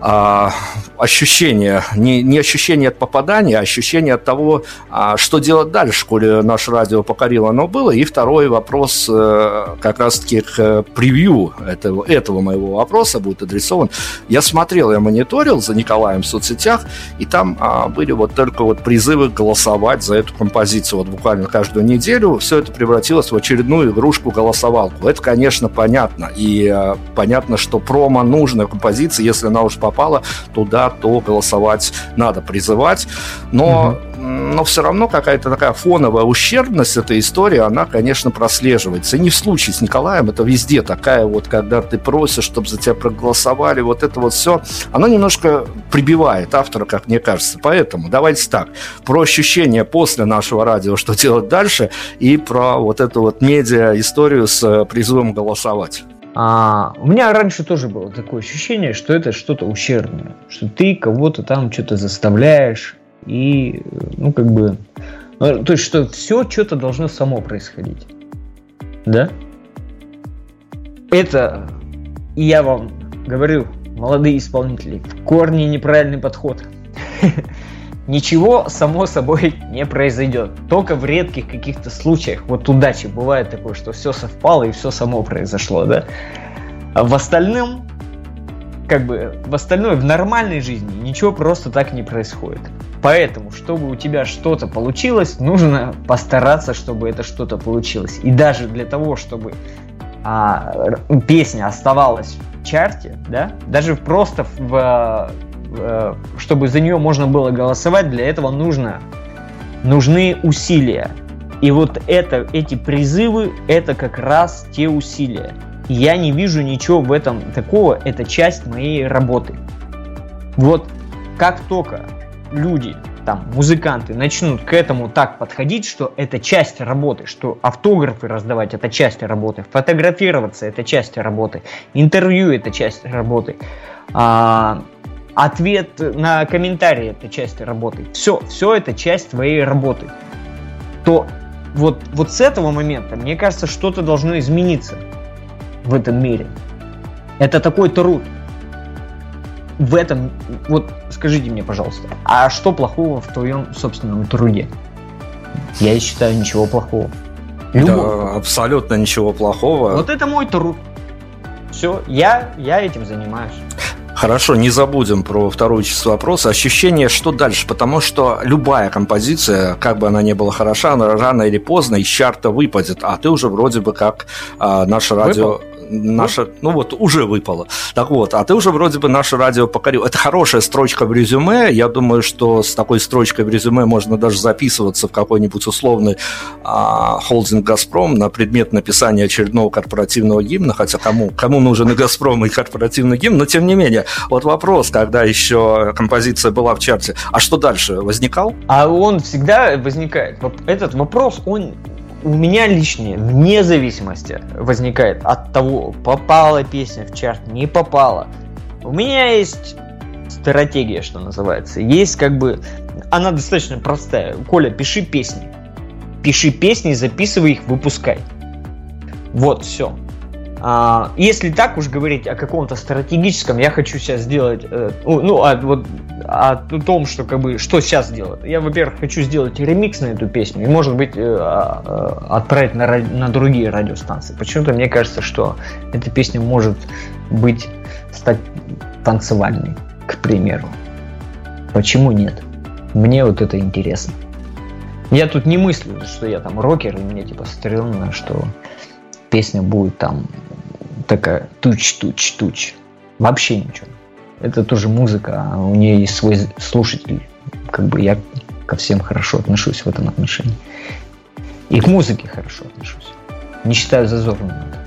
а, ощущение, не, не ощущение от попадания, а ощущение от того, а, что делать дальше, коли наше радио покорило оно было. И второй вопрос э, как раз-таки к э, превью этого, этого моего вопроса будет адресован. Я смотрел, я мониторил за Николаем в соцсетях, и там а, были вот только вот призывы голосовать за эту композицию. Вот буквально каждую неделю все это превратилось в очередную игрушку-голосовалку. Это, конечно, понятно. И а, понятно, что промо нужна композиция, если она уж попала туда, то голосовать надо призывать. Но, угу. но все равно какая-то такая фоновая ущербность этой истории, она, конечно, прослеживается. И не в случае с Николаем, это везде такая вот, когда ты просишь, чтобы за тебя проголосовали, вот это вот все, оно немножко прибивает автора, как мне кажется. Поэтому давайте так, про ощущения после нашего радио, что делать дальше, и про вот эту вот медиа-историю с призывом голосовать. А, у меня раньше тоже было такое ощущение, что это что-то ущербное, что ты кого-то там что-то заставляешь, и, ну, как бы, ну, то есть, что все что-то должно само происходить. Да? Это, и я вам говорю, молодые исполнители, в корне неправильный подход. <laughs> ничего само собой <laughs> не произойдет. Только в редких каких-то случаях, вот удачи, бывает такое, что все совпало и все само произошло, да. А в остальном, как бы, в остальной, в нормальной жизни ничего просто так не происходит. Поэтому, чтобы у тебя что-то получилось, нужно постараться, чтобы это что-то получилось. И даже для того, чтобы а, песня оставалась в чарте, да, даже просто в Э, чтобы за нее можно было голосовать, для этого нужно, нужны усилия. И вот это, эти призывы, это как раз те усилия. Я не вижу ничего в этом такого, это часть моей работы. Вот как только люди, там, музыканты начнут к этому так подходить, что это часть работы, что автографы раздавать это часть работы, фотографироваться это часть работы, интервью это часть работы, а, ответ на комментарии это часть работы. Все, все это часть твоей работы. То вот, вот с этого момента, мне кажется, что-то должно измениться в этом мире. Это такой труд. В этом, вот скажите мне, пожалуйста, а что плохого в твоем собственном труде? Я считаю, ничего плохого. Любовь. Да, абсолютно ничего плохого. Вот это мой труд. Все, я, я этим занимаюсь. Хорошо, не забудем про вторую часть вопроса. Ощущение, что дальше, потому что любая композиция, как бы она ни была хороша, она рано или поздно из чарта выпадет, а ты уже вроде бы как а, наше радио... Наша, ну вот, уже выпало. Так вот, а ты уже вроде бы наше радио покорил. Это хорошая строчка в резюме. Я думаю, что с такой строчкой в резюме можно даже записываться в какой-нибудь условный а, холдинг «Газпром» на предмет написания очередного корпоративного гимна, хотя кому, кому нужен и «Газпром», и корпоративный гимн, но тем не менее. Вот вопрос, когда еще композиция была в чарте, а что дальше, возникал? А он всегда возникает. Этот вопрос, он у меня лишнее, вне зависимости, возникает от того, попала песня в чарт, не попала. У меня есть стратегия, что называется. Есть как бы... Она достаточно простая. Коля, пиши песни. Пиши песни, записывай их, выпускай. Вот, все. А, если так уж говорить о каком-то стратегическом, я хочу сейчас сделать, э, ну, а, вот о том, что как бы что сейчас делать. Я, во-первых, хочу сделать ремикс на эту песню и, может быть, э, э, отправить на, на другие радиостанции. Почему-то мне кажется, что эта песня может быть стать танцевальной, к примеру. Почему нет? Мне вот это интересно. Я тут не мыслю, что я там рокер, и мне типа стрёмно, что песня будет там такая туч-туч-туч. Вообще ничего. Это тоже музыка, а у нее есть свой слушатель. Как бы я ко всем хорошо отношусь в этом отношении. И к музыке хорошо отношусь. Не считаю зазорным это.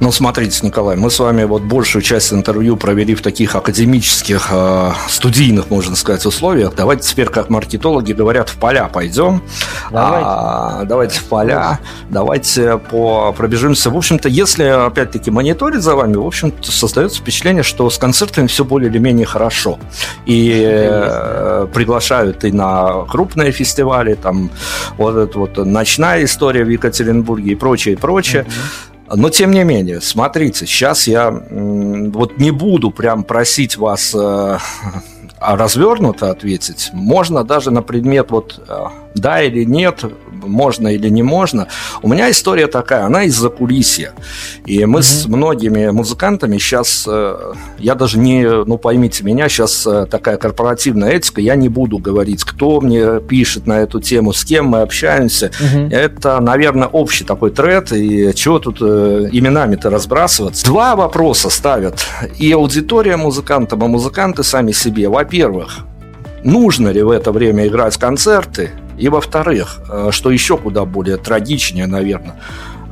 Ну, смотрите, Николай, мы с вами вот большую часть интервью провели в таких академических, э, студийных, можно сказать, условиях. Давайте теперь, как маркетологи говорят, в поля пойдем. Давайте, а, давайте в поля, давайте по, пробежимся. В общем-то, если, опять-таки, мониторить за вами, в общем-то, создается впечатление, что с концертами все более или менее хорошо. И э, приглашают и на крупные фестивали, там, вот эта вот ночная история в Екатеринбурге и прочее, и прочее. Mm-hmm. Но тем не менее, смотрите, сейчас я вот не буду прям просить вас э, <laughs> развернуто ответить. Можно даже на предмет вот э, да или нет, можно или не можно. У меня история такая, она из-за кулисья. И мы mm-hmm. с многими музыкантами сейчас, э, я даже не, ну поймите меня, сейчас э, такая корпоративная этика, я не буду говорить, кто мне пишет на эту тему, с кем мы общаемся. Mm-hmm. Это, наверное, общий такой тред, и чего тут э, именами-то разбрасываться. Два вопроса ставят и аудитория музыкантам, и музыканты сами себе. Во-первых, нужно ли в это время играть концерты, и во-вторых, э, что еще куда более трагичнее, наверное,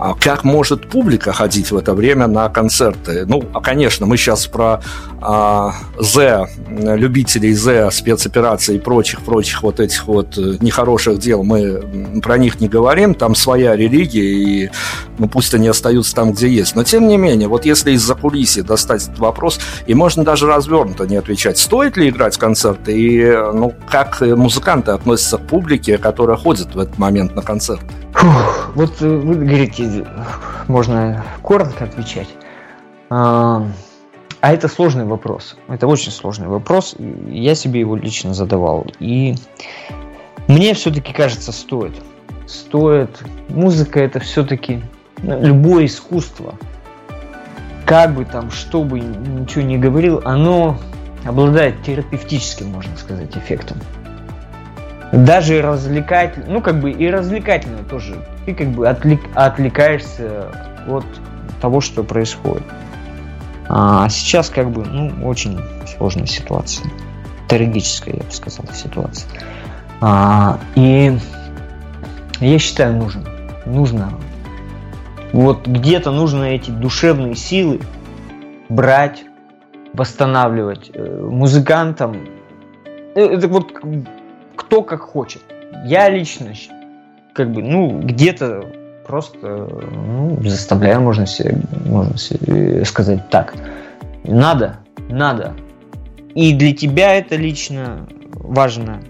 а как может публика ходить в это время на концерты? Ну, а, конечно, мы сейчас про а, З, любителей З, спецопераций и прочих-прочих вот этих вот э, нехороших дел, мы про них не говорим, там своя религия, и ну, пусть они остаются там, где есть. Но, тем не менее, вот если из-за кулиси достать этот вопрос, и можно даже развернуто не отвечать, стоит ли играть концерты, и ну, как музыканты относятся к публике, которая ходит в этот момент на концерты? Фух, вот вы говорите, можно коротко отвечать. А, а это сложный вопрос. Это очень сложный вопрос. Я себе его лично задавал. И мне все-таки кажется, стоит. Стоит. Музыка это все-таки любое искусство. Как бы там, что бы ничего не говорил, оно обладает терапевтическим, можно сказать, эффектом. Даже развлекательно, ну как бы и развлекательно тоже. Ты как бы отвлек, отвлекаешься от того, что происходит. А сейчас как бы, ну, очень сложная ситуация. Трагическая, я бы сказал, ситуация. А, и я считаю, нужно. Нужно. Вот где-то нужно эти душевные силы брать, восстанавливать э, музыкантам. Э, это вот кто как хочет. Я лично, как бы, ну, где-то просто ну, заставляю, можно себе, можно себе сказать так. Надо, надо. И для тебя это лично важно.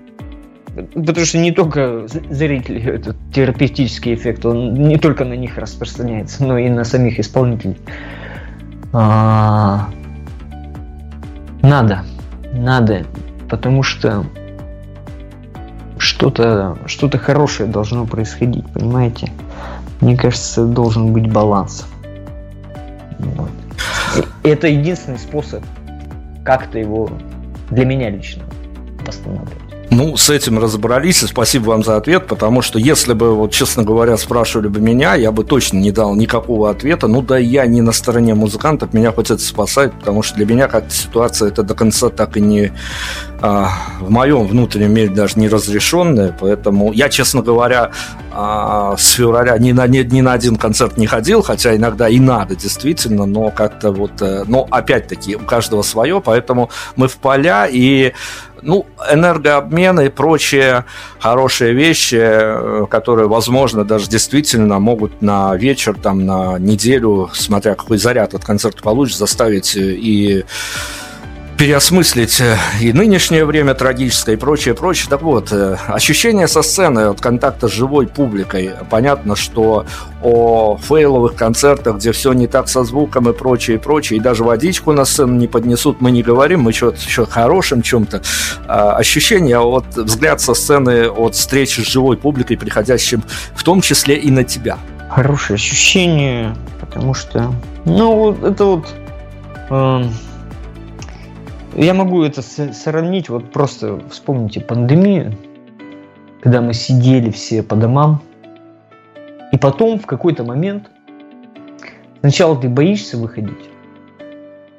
Потому что не только зрители, этот терапевтический эффект, он не только на них распространяется, но и на самих исполнителей. А, надо, надо, потому что что-то что хорошее должно происходить, понимаете? Мне кажется, должен быть баланс. Вот. Это единственный способ как-то его для меня лично восстанавливать. Ну, с этим разобрались, и спасибо вам за ответ, потому что если бы, вот, честно говоря, спрашивали бы меня, я бы точно не дал никакого ответа. Ну да, я не на стороне музыкантов, меня хоть это спасает, потому что для меня как-то ситуация это до конца так и не а, в моем внутреннем мире даже не разрешенная, поэтому я, честно говоря, а, с февраля ни на, ни, ни на один концерт не ходил, хотя иногда и надо, действительно, но как-то вот, э, но опять-таки у каждого свое, поэтому мы в поля и ну, энергообмен и прочие хорошие вещи, э, которые, возможно, даже действительно могут на вечер, там, на неделю, смотря какой заряд от концерта получишь, заставить э, и переосмыслить э, и нынешнее время трагическое, и прочее, прочее. Так вот, э, ощущение со сцены от контакта с живой публикой. Понятно, что о фейловых концертах, где все не так со звуком и прочее, и прочее, и даже водичку на сцену не поднесут, мы не говорим, мы что-то еще хорошим чем-то. А ощущение, от взгляд со сцены от встречи с живой публикой, приходящим в том числе и на тебя. Хорошее ощущение, потому что, ну, это вот... Э я могу это сравнить, вот просто вспомните пандемию, когда мы сидели все по домам, и потом в какой-то момент сначала ты боишься выходить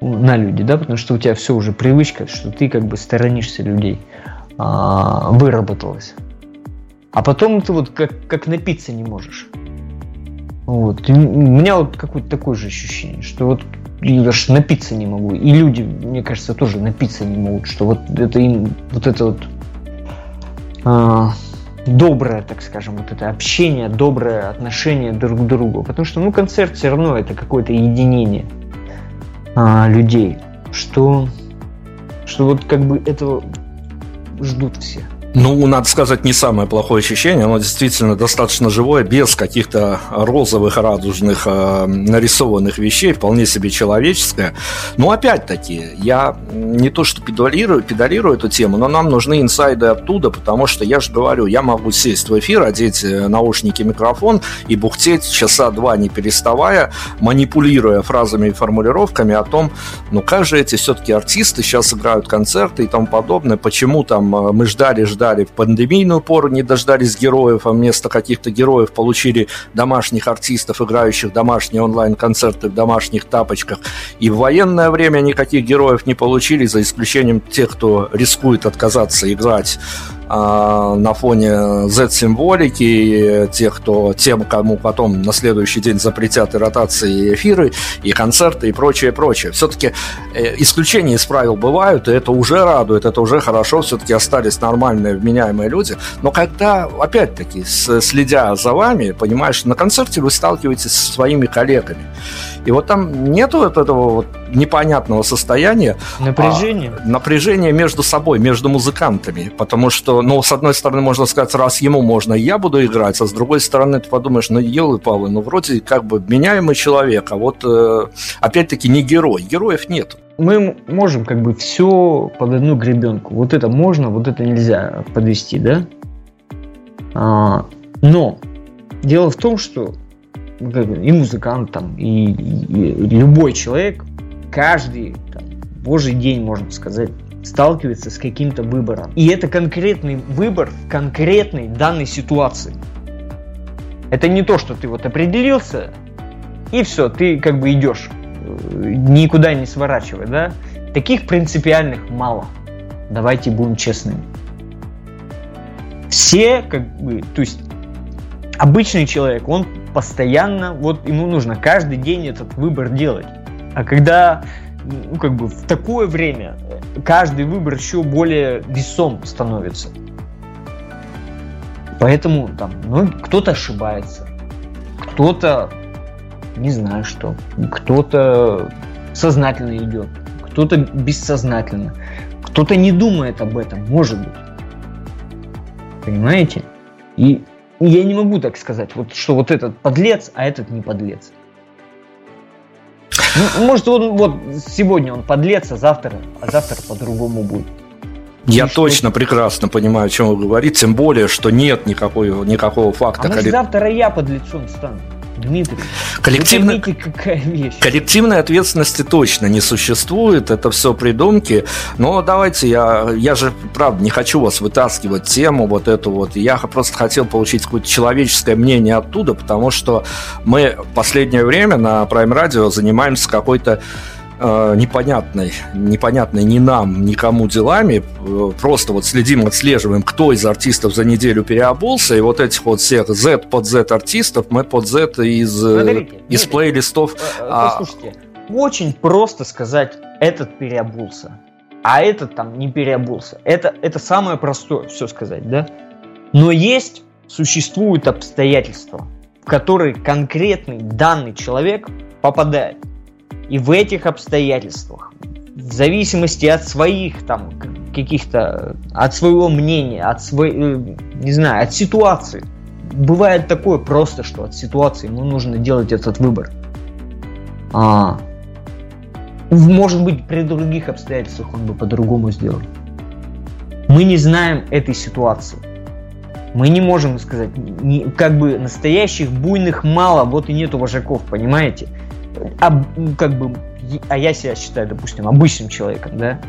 на люди, да, потому что у тебя все уже привычка, что ты как бы сторонишься людей, а, выработалась. А потом ты вот как, как напиться не можешь. Вот. И у меня вот какое-то такое же ощущение, что вот я даже напиться не могу. И люди, мне кажется, тоже напиться не могут, что вот это им, вот это вот а, доброе, так скажем, вот это общение, доброе отношение друг к другу. Потому что, ну, концерт все равно это какое-то единение а, людей, что, что вот как бы этого ждут все. Ну, надо сказать, не самое плохое ощущение. Оно действительно достаточно живое, без каких-то розовых, радужных, э, нарисованных вещей, вполне себе человеческое. Но опять-таки, я не то что педалирую, педалирую эту тему, но нам нужны инсайды оттуда, потому что я же говорю, я могу сесть в эфир, одеть э, наушники, микрофон и бухтеть часа два не переставая, манипулируя фразами и формулировками о том, ну как же эти все-таки артисты сейчас играют концерты и тому подобное, почему там э, мы ждали, ждали ждали в пандемийную пору, не дождались героев, а вместо каких-то героев получили домашних артистов, играющих домашние онлайн-концерты в домашних тапочках. И в военное время никаких героев не получили, за исключением тех, кто рискует отказаться играть на фоне Z-символики, тех, кто, тем, кому потом на следующий день запретят и ротации, и эфиры, и концерты, и прочее, прочее. Все-таки э, исключения из правил бывают, и это уже радует, это уже хорошо, все-таки остались нормальные, вменяемые люди. Но когда, опять-таки, следя за вами, понимаешь, на концерте вы сталкиваетесь со своими коллегами. И вот там нету вот этого вот непонятного состояния. Напряжение? А, напряжение между собой, между музыкантами. Потому что, ну, с одной стороны, можно сказать, раз ему можно, я буду играть, а с другой стороны, ты подумаешь, ну, елы палы, ну, вроде как бы меняемый человек, а вот, э, опять-таки, не герой. Героев нет. Мы можем как бы все под одну гребенку. Вот это можно, вот это нельзя подвести, да? А, но дело в том, что и музыкант там, и, и любой человек, каждый там, божий день, можно сказать, сталкивается с каким-то выбором. И это конкретный выбор в конкретной данной ситуации. Это не то, что ты вот определился, и все, ты как бы идешь, никуда не сворачивая, да? Таких принципиальных мало. Давайте будем честными. Все, как бы, то есть обычный человек, он постоянно, вот ему нужно каждый день этот выбор делать. А когда ну, как бы в такое время каждый выбор еще более весом становится. Поэтому там, ну, кто-то ошибается, кто-то, не знаю что, кто-то сознательно идет, кто-то бессознательно, кто-то не думает об этом, может быть. Понимаете? И я не могу так сказать, вот, что вот этот подлец, а этот не подлец. Ну, может, он вот сегодня он подлец, а завтра, а завтра по-другому будет. Я И точно что... прекрасно понимаю, о чем вы говорите, тем более, что нет никакой, никакого факта. А может, коли... завтра я подлецом стану. Дмитрий, Коллективно... поймите, какая вещь. Коллективной ответственности точно не существует, это все придумки. Но давайте, я, я же, правда, не хочу вас вытаскивать тему вот эту вот. Я просто хотел получить какое-то человеческое мнение оттуда, потому что мы в последнее время на Prime Radio занимаемся какой-то э, непонятной, непонятной ни нам, никому делами. Э, просто вот следим, отслеживаем, кто из артистов за неделю переобулся, и вот этих вот всех Z под Z артистов мы под Z из, э, Смотрите, из нет, плейлистов... А, послушайте, очень просто сказать, этот переобулся, а этот там не переобулся. Это, это самое простое все сказать, да? Но есть, существуют обстоятельства, в которые конкретный данный человек попадает. И в этих обстоятельствах, в зависимости от своих там каких-то, от своего мнения, от своей, э, не знаю, от ситуации, бывает такое просто, что от ситуации ему нужно делать этот выбор. А, может быть, при других обстоятельствах он бы по-другому сделал. Мы не знаем этой ситуации. Мы не можем сказать, не, как бы настоящих буйных мало, вот и нету вожаков, понимаете? Об, как бы, а я себя считаю, допустим, обычным человеком, да,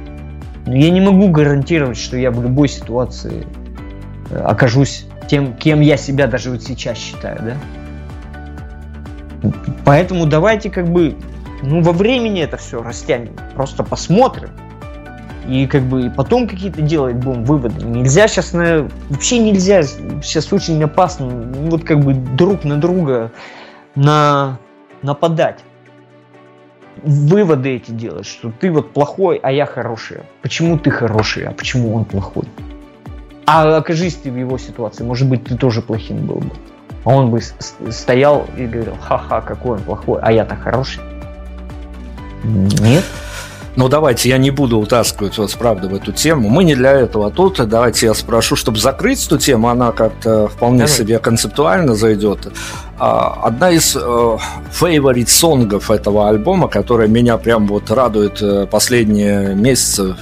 но я не могу гарантировать, что я в любой ситуации э, окажусь тем, кем я себя даже вот сейчас считаю, да. Поэтому давайте как бы, ну, во времени это все растянем, просто посмотрим. И как бы потом какие-то делать будем выводы. Нельзя сейчас на... Вообще нельзя, сейчас очень опасно, вот как бы друг на друга на нападать выводы эти делать, что ты вот плохой, а я хороший. Почему ты хороший, а почему он плохой? А окажись ты в его ситуации, может быть, ты тоже плохим был бы. А он бы стоял и говорил, ха-ха, какой он плохой, а я-то хороший. Нет. Ну, давайте я не буду утаскивать вас, правда, в эту тему. Мы не для этого тут. Давайте я спрошу, чтобы закрыть эту тему, она как-то вполне Давай. себе концептуально зайдет. А, одна из э, фейворит сонгов этого альбома, которая меня прям вот радует э, последние месяцы,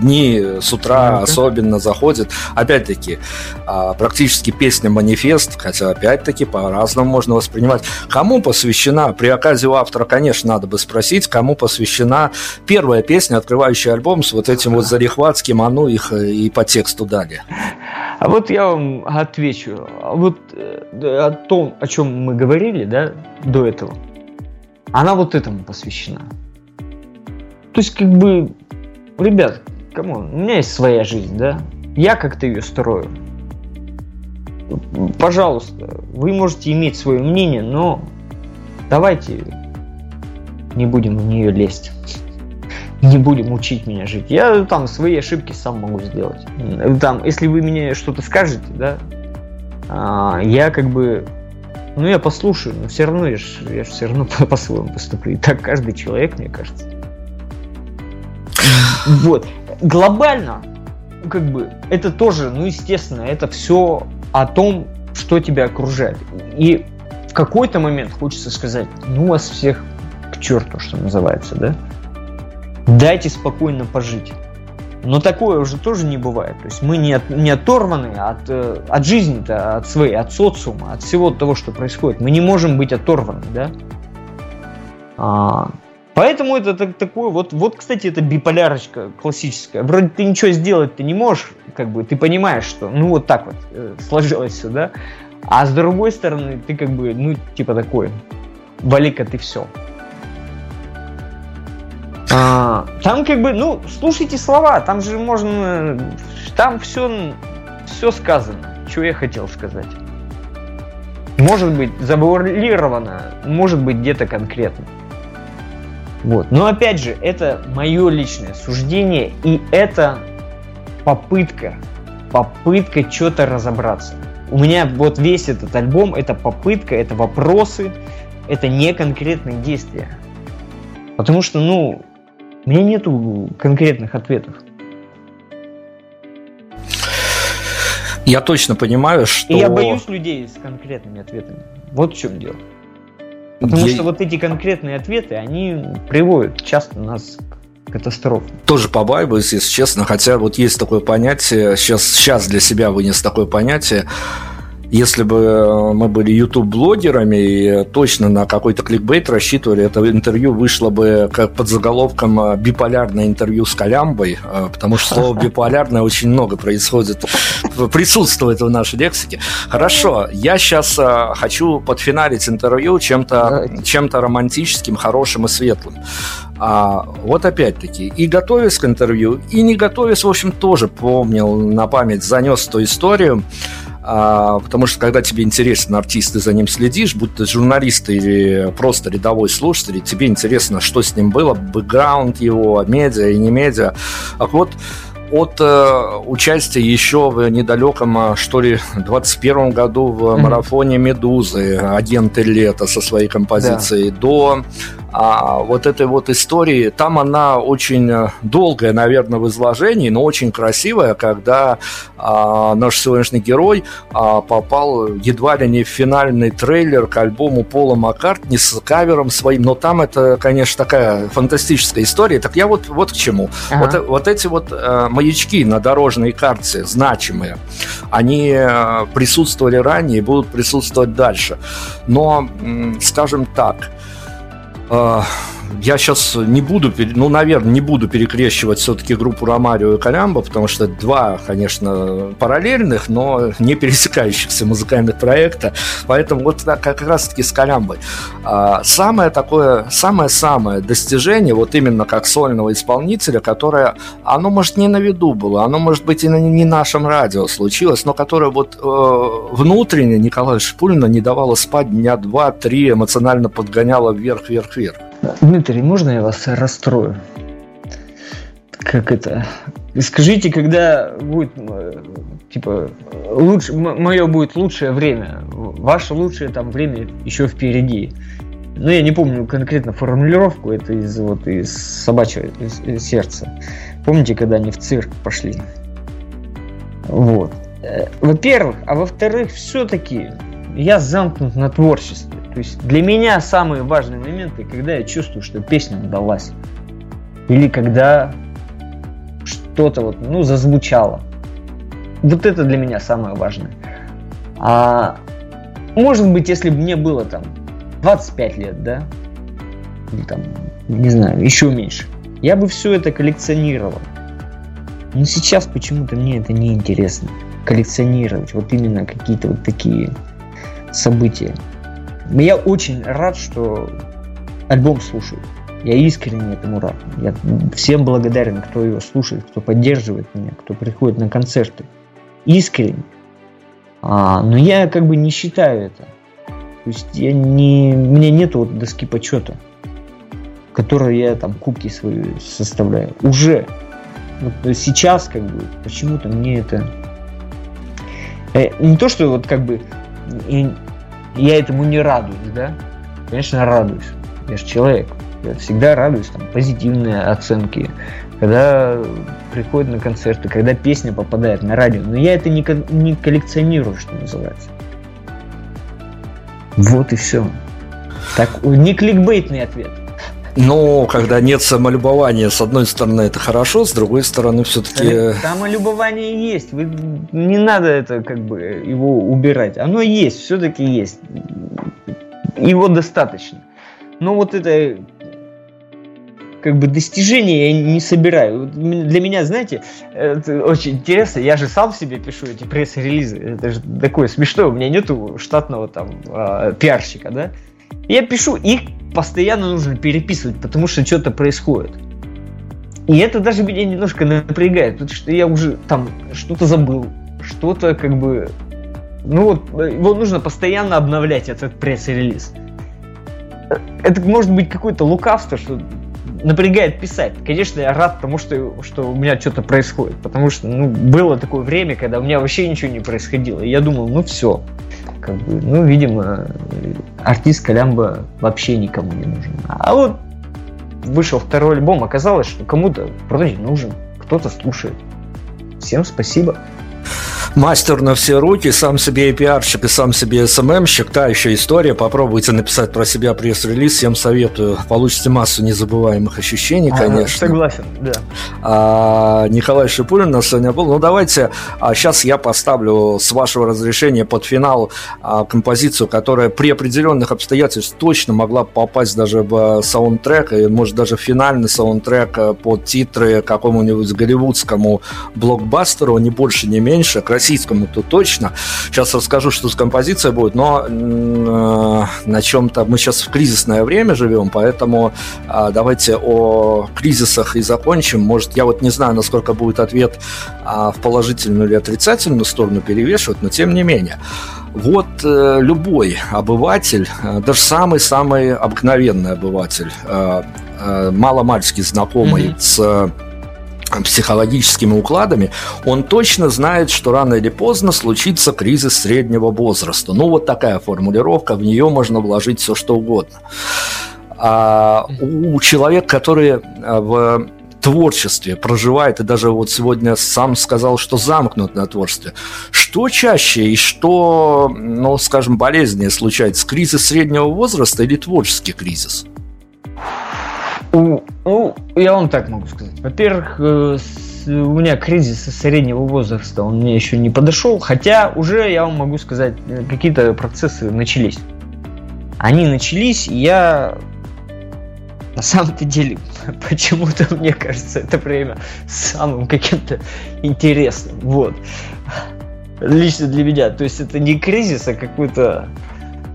дни с утра ну особенно заходит. Опять-таки, а, практически песня «Манифест», хотя опять-таки по-разному можно воспринимать. Кому посвящена, при оказе у автора, конечно, надо бы спросить, кому посвящена первая песня, открывающая альбом с вот этим вот зарихватским «А ну их» и по тексту далее. А вот я вам отвечу. Вот о том, о чем мы говорили, да, до этого, она вот этому посвящена. То есть, как бы, ребят, кому? У меня есть своя жизнь, да? Я как-то ее строю. Пожалуйста, вы можете иметь свое мнение, но давайте не будем в нее лезть не будем учить меня жить. Я там свои ошибки сам могу сделать. Там, если вы мне что-то скажете, да, а, я как бы, ну я послушаю, но все равно я же я ж все равно <laughs> по-своему поступлю. И так каждый человек, мне кажется. <sighs> Вот. Глобально, как бы, это тоже, ну, естественно, это все о том, что тебя окружает. И в какой-то момент хочется сказать, ну, вас всех к черту, что называется, да? Дайте спокойно пожить. Но такое уже тоже не бывает. То есть мы не, от, не оторваны от, э, от жизни-то, от своей, от социума, от всего того, что происходит. Мы не можем быть оторваны, да? А, поэтому это так, такое вот, вот, кстати, это биполярочка классическая. Вроде ты ничего сделать ты не можешь, как бы ты понимаешь, что ну вот так вот э, сложилось все, да? А с другой стороны, ты как бы, ну, типа такой, вали-ка ты все. А, там как бы, ну, слушайте слова, там же можно, там все, все сказано, что я хотел сказать. Может быть, завуалировано, может быть, где-то конкретно. Вот. Но опять же, это мое личное суждение, и это попытка, попытка что-то разобраться. У меня вот весь этот альбом, это попытка, это вопросы, это не конкретные действия. Потому что, ну, у меня нету конкретных ответов. Я точно понимаю, что... И я боюсь людей с конкретными ответами. Вот в чем дело. Потому я... что вот эти конкретные ответы, они приводят часто нас к катастрофе. Тоже побаиваюсь, если честно, хотя вот есть такое понятие, сейчас, сейчас для себя вынес такое понятие, если бы э, мы были YouTube-блогерами и точно на какой-то кликбейт рассчитывали, это интервью вышло бы как под заголовком э, «Биполярное интервью с Колямбой», э, потому что слово «биполярное» очень много происходит, присутствует в нашей лексике. Хорошо, я сейчас хочу подфиналить интервью чем-то чем романтическим, хорошим и светлым. А вот опять-таки, и готовясь к интервью, и не готовясь, в общем, тоже помнил на память, занес эту историю. А, потому что когда тебе интересен артист, ты за ним следишь, будь ты журналист или просто рядовой слушатель, тебе интересно, что с ним было, бэкграунд его, медиа и не медиа. Так вот, от э, участия еще в недалеком, а, что ли, 21 году в mm-hmm. марафоне «Медузы» агенты лета со своей композицией, да. до а вот этой вот истории, там она очень э, долгая, наверное, в изложении, но очень красивая, когда а, наш сегодняшний герой а, попал едва ли не в финальный трейлер к альбому Пола Маккартни с кавером своим, но там это, конечно, такая фантастическая история. Так я вот, вот к чему. Ага. Вот, вот эти вот а, маячки на дорожной карте, значимые, они а, присутствовали ранее и будут присутствовать дальше. Но, скажем так, Uh, я сейчас не буду, ну, наверное, не буду перекрещивать все-таки группу Ромарио и Колямбо, потому что два, конечно, параллельных, но не пересекающихся музыкальных проекта. Поэтому вот как раз-таки с Колямбой. А, самое такое, самое-самое достижение, вот именно как сольного исполнителя, которое, оно, может, не на виду было, оно, может быть, и на не нашем радио случилось, но которое вот э, внутренне Николая Шипулина не давало спать дня два-три, эмоционально подгоняло вверх-вверх-вверх. Дмитрий, можно я вас расстрою? Как это? Скажите, когда будет, типа, лучше, мое будет лучшее время, ваше лучшее там время еще впереди. Но я не помню конкретно формулировку, это из вот из собачьего из, из сердца. Помните, когда они в цирк пошли? Вот. Э, во-первых, а во-вторых, все-таки я замкнут на творчестве. То есть для меня самые важные моменты, когда я чувствую, что песня удалась. Или когда что-то вот, ну, зазвучало. Вот это для меня самое важное. А может быть, если бы мне было там 25 лет, да, или там, не знаю, еще меньше, я бы все это коллекционировал. Но сейчас почему-то мне это не интересно коллекционировать вот именно какие-то вот такие события. Я очень рад, что альбом слушают. Я искренне этому рад. Я всем благодарен, кто его слушает, кто поддерживает меня, кто приходит на концерты. Искренне. А, но я как бы не считаю это. То есть я не, у меня нету вот доски почета, в которой я там кубки свои составляю. Уже. Вот сейчас как бы почему-то мне это... Э, не то, что вот как бы я этому не радуюсь, да? Конечно, радуюсь. Я же человек. Я всегда радуюсь там, позитивные оценки, когда приходят на концерты, когда песня попадает на радио. Но я это не, не коллекционирую, что называется. Вот и все. Так, не кликбейтный ответ. Но когда нет самолюбования, с одной стороны, это хорошо, с другой стороны, все-таки... Самолюбование есть. Вы... Не надо это как бы его убирать. Оно есть, все-таки есть. Его достаточно. Но вот это как бы достижения я не собираю. Для меня, знаете, это очень интересно. Я же сам себе пишу эти пресс-релизы. Это же такое смешное. У меня нету штатного там а, пиарщика, да? Я пишу, их постоянно нужно переписывать, потому что что-то происходит. И это даже меня немножко напрягает, потому что я уже там что-то забыл, что-то как бы... Ну вот, его нужно постоянно обновлять, этот пресс-релиз. Это может быть какое-то лукавство, что напрягает писать. Конечно, я рад тому, что, что у меня что-то происходит, потому что ну, было такое время, когда у меня вообще ничего не происходило. И я думал, ну все, как бы, ну, видимо, артист Колямба вообще никому не нужен. А вот вышел второй альбом, оказалось, что кому-то вроде нужен, кто-то слушает. Всем спасибо. Мастер на все руки, сам себе и пиарщик, и сам себе СММщик. Та еще история. Попробуйте написать про себя пресс-релиз. Всем советую. Получите массу незабываемых ощущений, конечно. Согласен, да. А, Николай Шипулин у нас сегодня был. Ну, давайте, а, сейчас я поставлю, с вашего разрешения, под финал а, композицию, которая при определенных обстоятельствах точно могла попасть даже в саундтрек, и, может, даже в финальный саундтрек э, под титры какому-нибудь голливудскому блокбастеру, не больше, не меньше. Российскому-то точно. Сейчас расскажу, что с композицией будет, но э, на чем-то... Мы сейчас в кризисное время живем, поэтому э, давайте о кризисах и закончим. Может, я вот не знаю, насколько будет ответ э, в положительную или отрицательную сторону перевешивать, но тем не менее. Вот э, любой обыватель, э, даже самый-самый обыкновенный обыватель, э, э, маломальски знакомый mm-hmm. с психологическими укладами, он точно знает, что рано или поздно случится кризис среднего возраста. Ну, вот такая формулировка, в нее можно вложить все, что угодно. А у человека, который а, в творчестве проживает, и даже вот сегодня сам сказал, что замкнут на творчестве. Что чаще и что, ну, скажем, болезненнее случается? Кризис среднего возраста или творческий кризис? Ну, я вам так могу сказать. Во-первых, э, у меня кризис среднего возраста, он мне еще не подошел, хотя уже, я вам могу сказать, э, какие-то процессы начались. Они начались, и я на самом-то деле, <laughs> почему-то мне кажется, это время самым каким-то интересным. Вот. Лично для меня. То есть это не кризис, а какой-то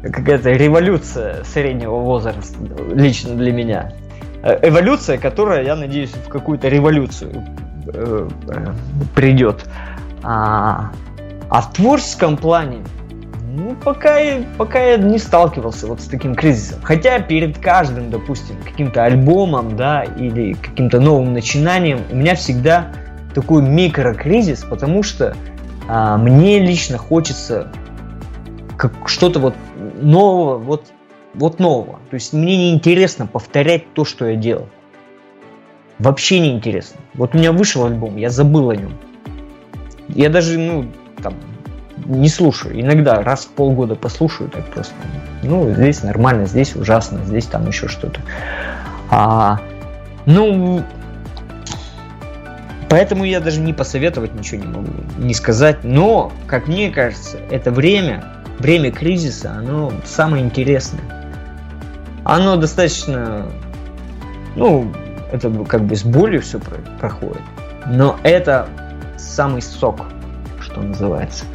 какая-то революция среднего возраста лично для меня. Э, эволюция, которая, я надеюсь, в какую-то революцию э, придет. А, а в творческом плане, ну, пока, пока я не сталкивался вот с таким кризисом. Хотя перед каждым, допустим, каким-то альбомом, да, или каким-то новым начинанием у меня всегда такой микрокризис, потому что а, мне лично хочется как что-то вот нового, вот вот нового. То есть мне не интересно повторять то, что я делал. Вообще не интересно. Вот у меня вышел альбом, я забыл о нем. Я даже, ну, там, не слушаю. Иногда раз в полгода послушаю так просто. Ну, здесь нормально, здесь ужасно, здесь там еще что-то. А, ну, поэтому я даже не посоветовать ничего не могу, не сказать. Но, как мне кажется, это время, время кризиса, оно самое интересное. Оно достаточно, ну, это как бы с болью все проходит, но это самый сок, что называется.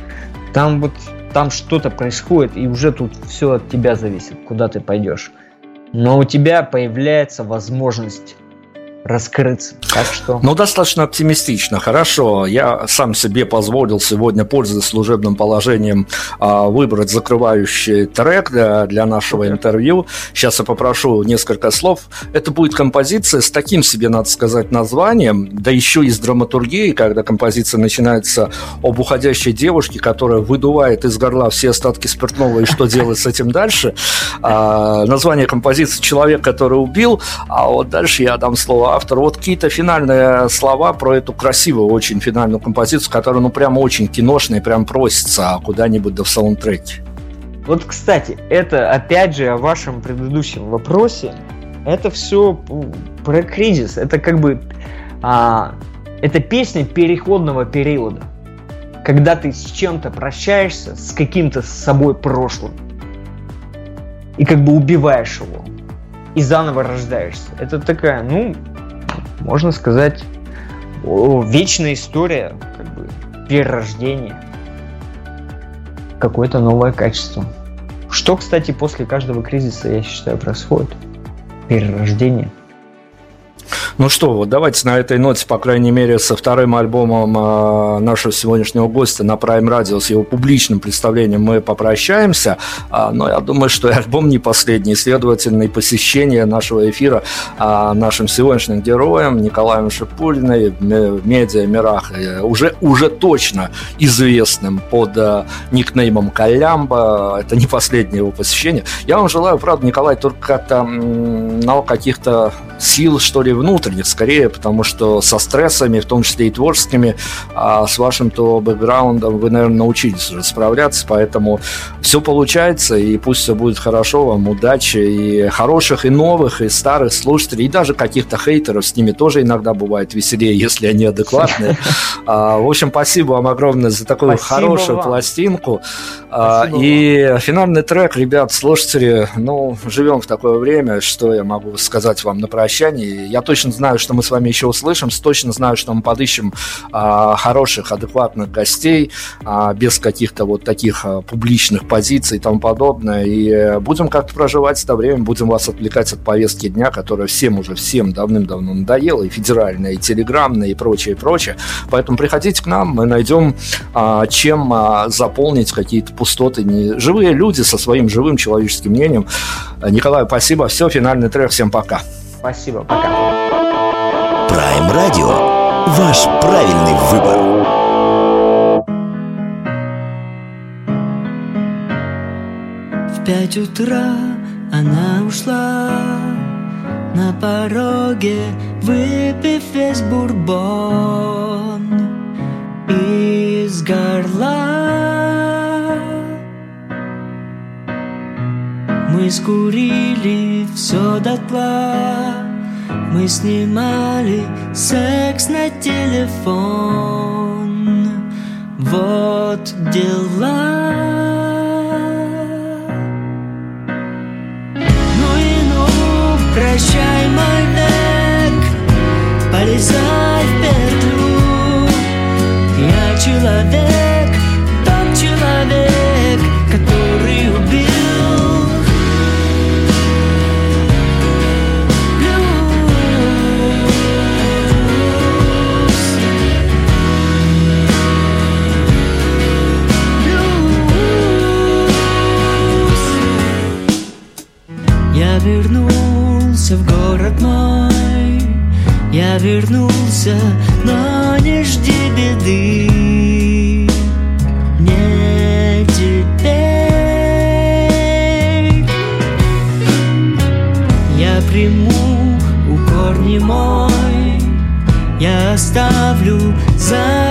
Там вот там что-то происходит, и уже тут все от тебя зависит, куда ты пойдешь. Но у тебя появляется возможность раскрыться. Так что... Ну, достаточно оптимистично. Хорошо. Я сам себе позволил сегодня, пользуясь служебным положением, а, выбрать закрывающий трек для, нашего интервью. Сейчас я попрошу несколько слов. Это будет композиция с таким себе, надо сказать, названием, да еще и с драматургией, когда композиция начинается об уходящей девушке, которая выдувает из горла все остатки спиртного и что делать с этим дальше. А, название композиции «Человек, который убил», а вот дальше я дам слово автор. Вот какие-то финальные слова про эту красивую очень финальную композицию, которая, ну, прям очень киношная, прям просится куда-нибудь да в саундтреке. Вот, кстати, это, опять же, о вашем предыдущем вопросе. Это все про кризис. Это как бы... А, это песня переходного периода. Когда ты с чем-то прощаешься, с каким-то с собой прошлым. И как бы убиваешь его. И заново рождаешься. Это такая, ну, можно сказать, вечная история, как бы перерождение. Какое-то новое качество. Что, кстати, после каждого кризиса, я считаю, происходит. Перерождение. Ну что, вот давайте на этой ноте, по крайней мере, со вторым альбомом э, нашего сегодняшнего гостя на Prime Radio, с его публичным представлением мы попрощаемся. А, но я думаю, что и альбом не последний, следовательно, и посещение нашего эфира э, нашим сегодняшним героем Николаем Шипулиной в медиа мирах уже, уже точно известным под э, никнеймом Калямба. Это не последнее его посещение. Я вам желаю, правда, Николай, только как-то, каких-то сил, что ли, внутрь внутренних скорее, потому что со стрессами, в том числе и творческими, а с вашим-то бэкграундом вы, наверное, научились уже справляться, поэтому все получается, и пусть все будет хорошо, вам удачи, и хороших, и новых, и старых слушателей, и даже каких-то хейтеров, с ними тоже иногда бывает веселее, <laughs> если они адекватные. <laughs> А, в общем, спасибо вам огромное за такую хорошую пластинку. А, и финальный трек, ребят, слушатели, ну, живем в такое время, что я могу сказать вам на прощание. Я точно знаю, что мы с вами еще услышимся, точно знаю, что мы подыщем а, хороших, адекватных гостей, а, без каких-то вот таких а, публичных позиций и тому подобное. И будем как-то проживать это время, будем вас отвлекать от повестки дня, которая всем уже, всем давным-давно надоела, и федеральная, и телеграммная, и прочее, и прочее. Поэтому приходите к нам, мы найдем, а, чем а, заполнить какие-то пустоты. Не... Живые люди со своим живым человеческим мнением. Николай, спасибо. Все, финальный трек. Всем пока. Спасибо, пока. Prime Radio. Ваш правильный выбор. В пять утра она ушла на пороге, выпив весь бурбон из горла. Мы скурили все дотла, мы снимали секс на телефон. Вот дела. Прощай, мой век, полезай в петлю Я человек, Я вернулся, но не жди беды. Не теперь Я приму укор не мой Я оставлю за